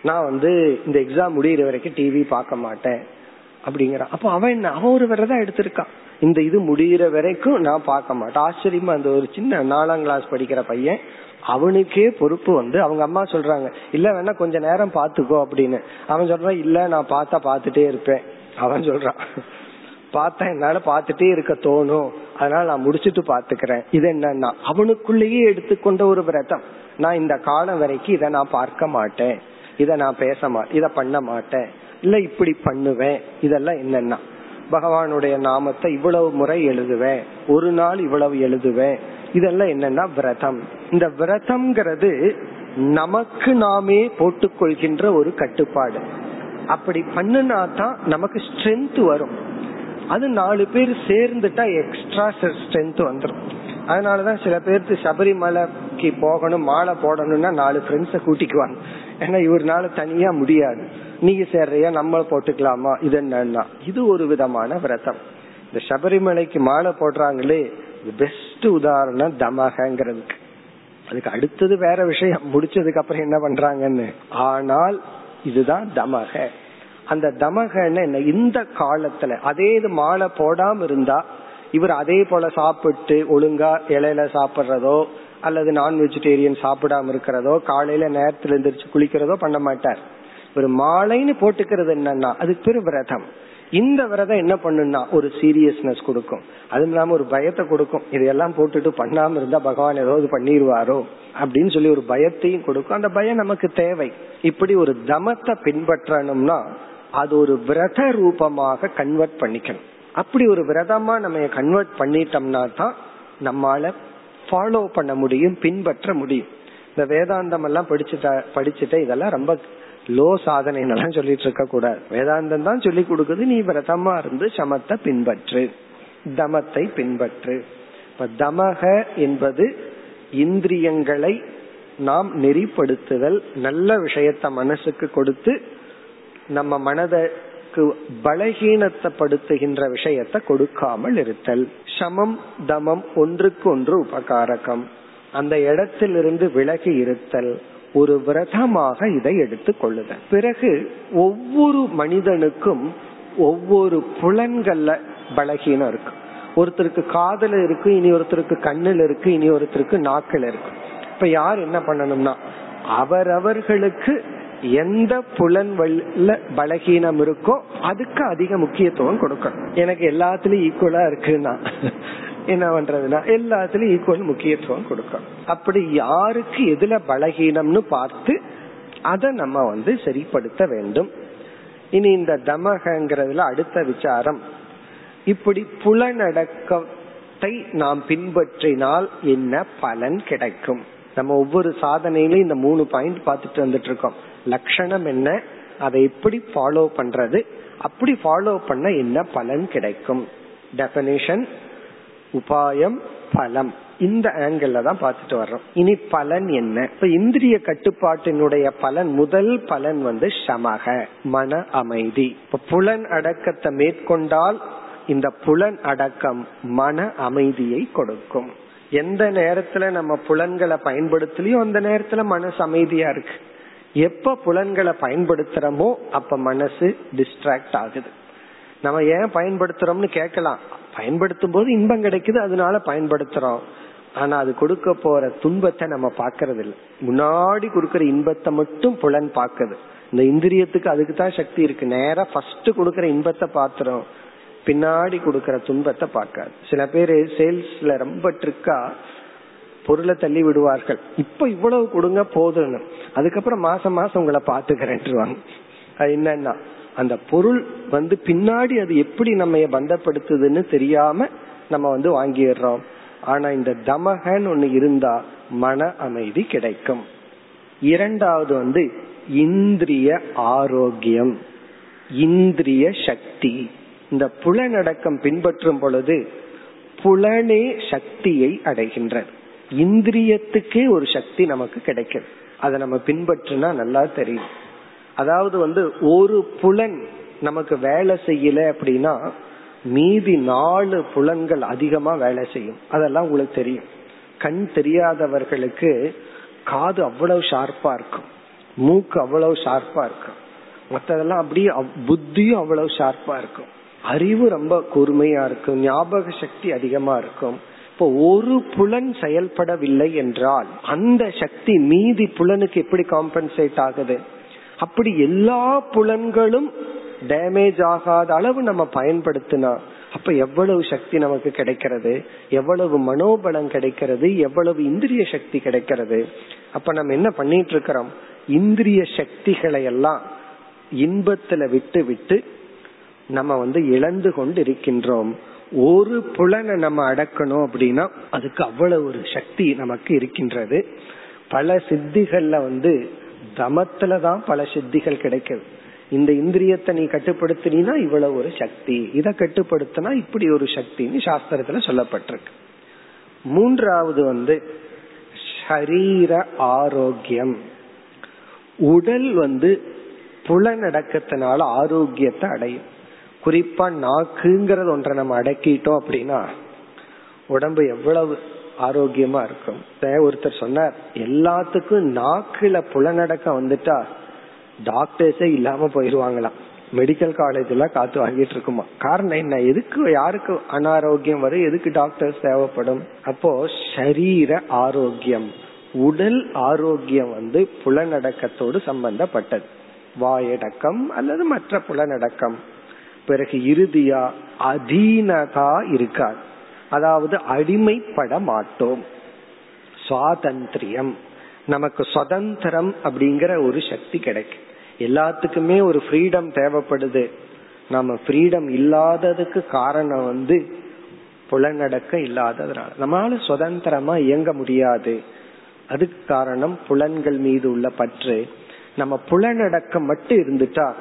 நான் வந்து இந்த எக்ஸாம் முடியிற வரைக்கும் டிவி பார்க்க மாட்டேன். அப்படிங்கிறான். அப்போ அவன் என்ன? அவன் ஒரு விரதம் எடுத்திருக்கான். இந்த இது முடிகிற வரைக்கும் நான் பார்க்க மாட்டேன். ஆச்சரியமா அந்த ஒரு சின்ன நாலாம் கிளாஸ் படிக்கிற பையன் அவனுக்கே பொறுப்பு வந்து அவங்க அம்மா சொல்றாங்க இல்ல வேணா கொஞ்ச நேரம் பாத்துக்கோ அப்படின்னு. அவன் சொல்றான் இல்ல நான் பார்த்தா பாத்துட்டே இருப்பேன். அவன் சொல்றான் பார்த்தா என்னால பாத்துட்டே இருக்க தோணும். அதனால நான் முடிச்சுட்டு பாத்துக்கிறேன். இது என்னன்னா அவனுக்குள்ளேயே எடுத்துக்கொண்ட ஒரு விரதம். நான் இந்த காலம் வரைக்கும் இதை நான் பார்க்க மாட்டேன். இத நான் பேச மாட்டேன் இத பண்ண மாட்டேன். இல்ல இப்படி பண்ணுவேன். இதெல்லாம் என்னன்னா பகவானுடைய நாமத்தை இவ்வளவு முறை எழுதுவேன். ஒரு நாள் இவ்வளவு எழுதுவேன். இதெல்லாம் என்னன்னா விரதம். இந்த விரதம்ங்கிறது நமக்கு நாமே போட்டுக்கொள்கின்ற ஒரு கட்டுப்பாடு. அப்படி பண்ணுனா தான் நமக்கு ஸ்ட்ரென்த் வரும். அது நாலு பேர் சேர்ந்துட்டா எக்ஸ்ட்ரா ஸ்ட்ரென்த் வந்துடும் அதனாலதான் சில பேருக்கு சபரிமலைக்கு போகணும் மாலை போடணும்னா நாலு ஃப்ரெண்ட்ஸ கூட்டிக்குவாங்க. ஏன்னா இவருனால தனியா முடியாது. நீங்க சேர்றையா நம்ம போட்டுக்கலாமா? இது என்னன்னா இது ஒரு விதமான விரதம். இந்த சபரிமலைக்கு மாலை போடுறாங்களே பெஸ்ட் உதாரணம் தமகங்கிறதுக்கு. அதுக்கு அடுத்தது வேற விஷயம். முடிச்சதுக்கு அப்புறம் என்ன பண்றாங்கன்னு? ஆனால் இதுதான் தமக. அந்த தமகன்னு என்ன இந்த காலத்துல அதே இது மாலை போடாம இருந்தா இவர் அதே போல சாப்பிட்டு ஒழுங்கா இலையில சாப்பிடுறதோ அல்லது நான் வெஜிடேரியன் சாப்பிடாம இருக்கிறதோ காலையில நேரத்துல எந்திரிச்சு குளிக்கிறதோ பண்ண மாட்டார். ஒரு மாலைன்னு போட்டுக்கிறது என்னன்னா அதுக்கு பேரு விரதம். இந்த விரதம் என்ன பண்ணுன்னா ஒரு சீரியஸ்னஸ் கொடுக்கும். அதுவும் இல்லாம ஒரு பயத்தை கொடுக்கும். இதையெல்லாம் போட்டுட்டு பண்ணாம இருந்தா பகவான் ஏதாவது பண்ணிடுவாரோ அப்படின்னு சொல்லி ஒரு பயத்தையும் கொடுக்கும். அந்த பயம் நமக்கு தேவை. இப்படி ஒரு தமத்தை பின்பற்றணும்னா அது ஒரு விரத ரூபமாக கன்வெர்ட் பண்ணிக்கணும். அப்படி ஒரு விரதமா நம்ம கன்வெர்ட் பண்ணிட்டோம்னா தான் நம்மால ஃபாலோ பண்ண முடியும் பின்பற்ற முடியும். இந்த வேதாந்தம் எல்லாம் படிச்சுட்ட படிச்சுட்டு இதெல்லாம் ரொம்ப லோ சாதனை சொல்லிட்டு இருக்க கூடாது. வேதாந்தம் தான் சொல்லி கொடுக்குது நீ விரதமா இருந்து சமத்தை பின்பற்று. தமத்தை பின்பற்று. இப்ப தமக என்பது இந்திரியங்களை நாம் நெறிப்படுத்துதல் நல்ல விஷயத்த மனசுக்கு கொடுத்து நம்ம மனதுக்கு பலகீனத்தைப்படுத்துகின்ற விஷயத்தை கொடுக்காமல் இருத்தல். சமம் தமம் ஒன்றுக்கு ஒன்று உபகாரகம். அந்த இடத்திலிருந்து விலகி இருத்தல். ஒரு விரதமாக இதை எடுத்துக் கொள்ளுதல். பிறகு ஒவ்வொரு மனிதனுக்கும் ஒவ்வொரு புலன்கள்ல பலகீனம் இருக்கு. ஒருத்தருக்கு காதல இருக்கு இனி ஒருத்தருக்கு கண்ணில் இருக்கு இனி ஒருத்தருக்கு நாக்கில் இருக்கு. இப்ப யார் என்ன பண்ணணும்னா அவரவர்களுக்கு எந்த புலன் பலகீனம் இருக்கோ அதுக்கு அதிக முக்கியத்துவம் கொடுக்கணும். எனக்கு எல்லாத்துலயும் ஈக்குவலா இருக்குன்னா என்ன பண்றதுன்னா எல்லாத்துலயும் ஈக்குவல் முக்கியத்துவம் கொடுக்கணும் அப்படி யாருக்கு எதுல பலகீனம்னு பார்த்து அதை நம்ம வந்து சரிப்படுத்த வேண்டும். இனி இந்த தமகங்கிறதுல அடுத்த விசாரம். இப்படி புலனடக்கத்தை நாம் பின்பற்றினால் என்ன பலன் கிடைக்கும்? நம்ம ஒவ்வொரு சாதனையிலும் இந்த மூணு பாயிண்ட் பார்த்துட்டு வந்துட்டு இருக்கோம் லட்சணம் என்ன? அதை எப்படி ஃபாலோ பண்றது? அப்படி ஃபாலோ பண்ண என்ன பலன் கிடைக்கும்? டெபனிஷன் உபாயம் பலம். இந்த ஆங்கிள் தான் பார்த்துட்டு வர்றோம். இனி பலன் என்ன? இப்ப இந்திரிய கட்டுப்பாட்டினுடைய பலன் முதல் பலன் வந்து சமக மன அமைதி. இப்ப புலன் அடக்கத்தை மேற்கொண்டால் இந்த புலன் அடக்கம் மன அமைதியை கொடுக்கும். எந்த நேரத்துல நம்ம புலன்களை பயன்படுத்தலையோ அந்த நேரத்துல மனசு அமைதியா இருக்கு. எப்ப புலன்களை பயன்படுத்துறோமோ அப்ப மனசு டிஸ்ட்ராக்ட் ஆகுது. நம்ம ஏன் பயன்படுத்துறோம்னு கேட்கலாம். பயன்படுத்தும் போது இன்பம் கிடைக்குது அதனால பயன்படுத்துறோம். ஆனா அது கொடுக்க போற துன்பத்தை நம்ம பாக்கறது இல்லை முன்னாடி கொடுக்கற இன்பத்தை மட்டும் புலன் பாக்குது இந்த இந்திரியத்துக்கு அதுக்கு தான் சக்தி இருக்கு. நேரா ஃபர்ஸ்ட் கொடுக்கற இன்பத்தை பாத்துறோம் பின்னாடி கொடுக்கற துன்பத்தை பார்க்காது. சில பேர் சேல்ஸ்ல ரொம்ப ட்ரிக்கா பொருளை தள்ளி விடுவார்கள். இப்ப இவ்வளவு கொடுங்க போதும்னு. அதுக்கப்புறம் மாசம் மாசம் உங்களை பாத்துக்கிறேன் அது என்னன்னா அந்த பொருள் வந்து பின்னாடி அது எப்படி நம்ம பந்தப்படுத்துதுன்னு தெரியாம நம்ம வந்து வாங்கிடுறோம். ஆனா இந்த தமகன்னு ஒண்ணு இருந்தா மன அமைதி கிடைக்கும். இரண்டாவது வந்து இந்திரிய ஆரோக்கியம் இந்திரிய சக்தி. இந்த புலனடக்கம் பின்பற்றும் பொழுது புலனே சக்தியை அடைகின்றது. இந்திரியத்துக்கே ஒரு சக்தி நமக்கு கிடைக்கும் அதை நம்ம பின்பற்றினா நல்லா தெரியும். அதாவது வந்து ஒரு புலன் நமக்கு வேலை செய்யல அப்படின்னா மீதி நாலு புலன்கள் அதிகமா வேலை செய்யும். அதெல்லாம் உங்களுக்கு தெரியும். கண் தெரியாதவர்களுக்கு காது அவ்வளவு ஷார்ப்பா இருக்கும். மூக்கு அவ்வளவு ஷார்ப்பா இருக்கும். மற்றதெல்லாம் அப்படியே புத்தியும் அவ்வளவு ஷார்ப்பா இருக்கும். அறிவு ரொம்ப கூர்மையா இருக்கும். ஞாபக சக்தி அதிகமா இருக்கும். இப்போ ஒரு புலன் செயல்படவில்லை என்றால் அந்த சக்தி மீதி புலனுக்கு எப்படி காம்பன்சேட் ஆகுது? அப்படி எல்லா புலன்களும் டேமேஜ் ஆகாத அளவு நம்ம பயன்படுத்தினா அப்ப எவ்வளவு சக்தி நமக்கு கிடைக்கிறது? எவ்வளவு மனோபலம் கிடைக்கிறது? எவ்வளவு இந்திரிய சக்தி கிடைக்கிறது? அப்ப நம்ம என்ன பண்ணிட்டு இருக்கிறோம்? இந்திரிய சக்திகளை எல்லாம் இன்பத்துல விட்டு விட்டு நம்ம வந்து இழந்து கொண்டு இருக்கின்றோம் ஒரு புலனை நம்ம அடக்கணும் அப்படின்னா அதுக்கு அவ்வளவு ஒரு சக்தி நமக்கு இருக்கின்றது. பல சித்திகள்ல வந்து தமத்துலதான் பல சித்திகள் கிடைக்குது. இந்த இந்திரியத்தை நீ கட்டுப்படுத்தினா இவ்வளவு ஒரு சக்தி. இதை கட்டுப்படுத்தினா இப்படி ஒரு சக்தின்னு சாஸ்திரத்துல சொல்லப்பட்டிருக்கு. மூன்றாவது வந்து ஷரீர ஆரோக்கியம். உடல் வந்து புலநடக்கத்தினால ஆரோக்கியத்தை அடையும். குறிப்பா நாக்குங்கிறது ஒன்றை நம்ம அடக்கிட்டோம் அப்படின்னா உடம்பு எவ்வளவு ஆரோக்கியமா இருக்கும். ஒருத்தர் சொன்னார் எல்லாத்துக்கும் நாக்குல புலநடக்கம் வந்துட்டா டாக்டர்ஸே இல்லாம போயிருவாங்களாம். மெடிக்கல் காலேஜ்ல காத்து வாங்கிட்டு இருக்குமா? காரணம் என்ன? எதுக்கு யாருக்கு அனாரோக்கியம் வரும்? எதுக்கு டாக்டர்ஸ் தேவைப்படும்? அப்போ சரீர ஆரோக்கியம். உடல் ஆரோக்கியம் வந்து புலநடக்கத்தோடு சம்பந்தப்பட்டது. வாயடக்கம் அல்லது மற்ற புலநடக்கம் பிறகு இறுதியா அதீனதா இருக்காது அதாவது அடிமைப்பட மாட்டோம் சுவாதந்திரியம். நமக்கு சுதந்திரம் அப்படிங்கிற ஒரு சக்தி கிடைக்கும். எல்லாத்துக்குமே ஒரு ஃப்ரீடம் தேவைப்படுது. நம்ம ஃப்ரீடம் இல்லாததுக்கு காரணம் வந்து புலனடக்கம் இல்லாததுனால. நம்மளால சுதந்திரமா இயங்க முடியாது. அதுக்கு காரணம் புலன்கள் மீது உள்ள பற்று. நம்ம புலனடக்கம் மட்டும் இருந்துட்டா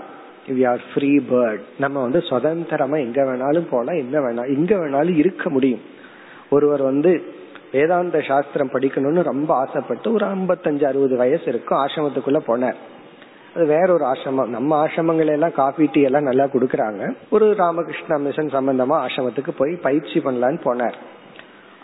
வி ஆர் ஃப்ரீ பேர்ட் நம்ம வந்து சுதந்திரமா எங்க வேணாலும் போலாம் என்ன வேணாலும் எங்க வேணாலும் இருக்க முடியும். ஒருவர் வந்து வேதாந்த சாஸ்திரம் படிக்கணும்னு ரொம்ப ஆசைப்பட்டு ஒரு ஐம்பத்தஞ்சு அறுபது வயசு இருக்கும் ஆசிரமத்துக்குள்ள போனார். அது வேற ஒரு ஆசிரமம். நம்ம ஆசிரமங்கள் எல்லாம் காஃபி டீ எல்லாம் நல்லா கொடுக்கறாங்க. ஒரு ராமகிருஷ்ணா மிஷன் சம்பந்தமா ஆசிரமத்துக்கு போய் பயிற்சி பண்ணலான்னு போனார்.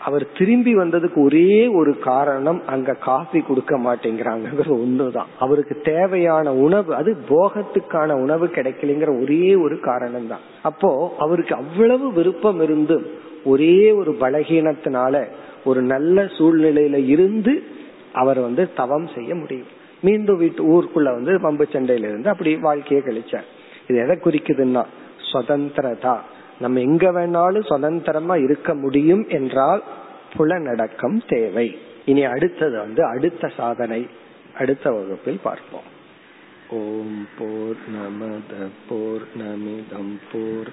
அவர் திரும்பி வந்ததுக்கு ஒரே ஒரு காரணம் அங்க காஃபி கொடுக்க மாட்டேங்கிறாங்க ஒண்ணுதான். அவருக்கு தேவையான உணவு அது போகத்துக்கான உணவு கிடைக்கலைங்கிற ஒரே ஒரு காரணம் தான் அப்போ அவருக்கு அவ்வளவு விருப்பம் இருந்து ஒரே ஒரு பலகீனத்தினால ஒரு நல்ல சூழ்நிலையில இருந்து அவர் வந்து தவம் செய்ய முடியும். மீண்டும் வீட்டு ஊருக்குள்ள வந்து பம்பு சண்டையில இருந்து அப்படி வாழ்க்கையை கழிச்சார். இது எதை குறிக்குதுன்னா சுதந்திரதா. நம்ம எங்க வேணாலும் சுதந்திரமா இருக்க முடியும் என்றால் புலநடக்கம் தேவை இனி அடுத்தது வந்து அடுத்த சாதனை அடுத்த வகுப்பில் பார்ப்போம் ஓம் போர் நமத போர் நமிதம் போர்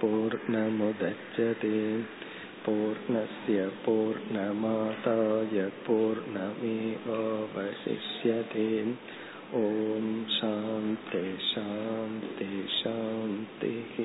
போர் நமுதச்சதே पूर्णस्य पूर्णमादाय पूर्णमेवावशिष्यते ॐ शान्ति शान्ति शान्तिः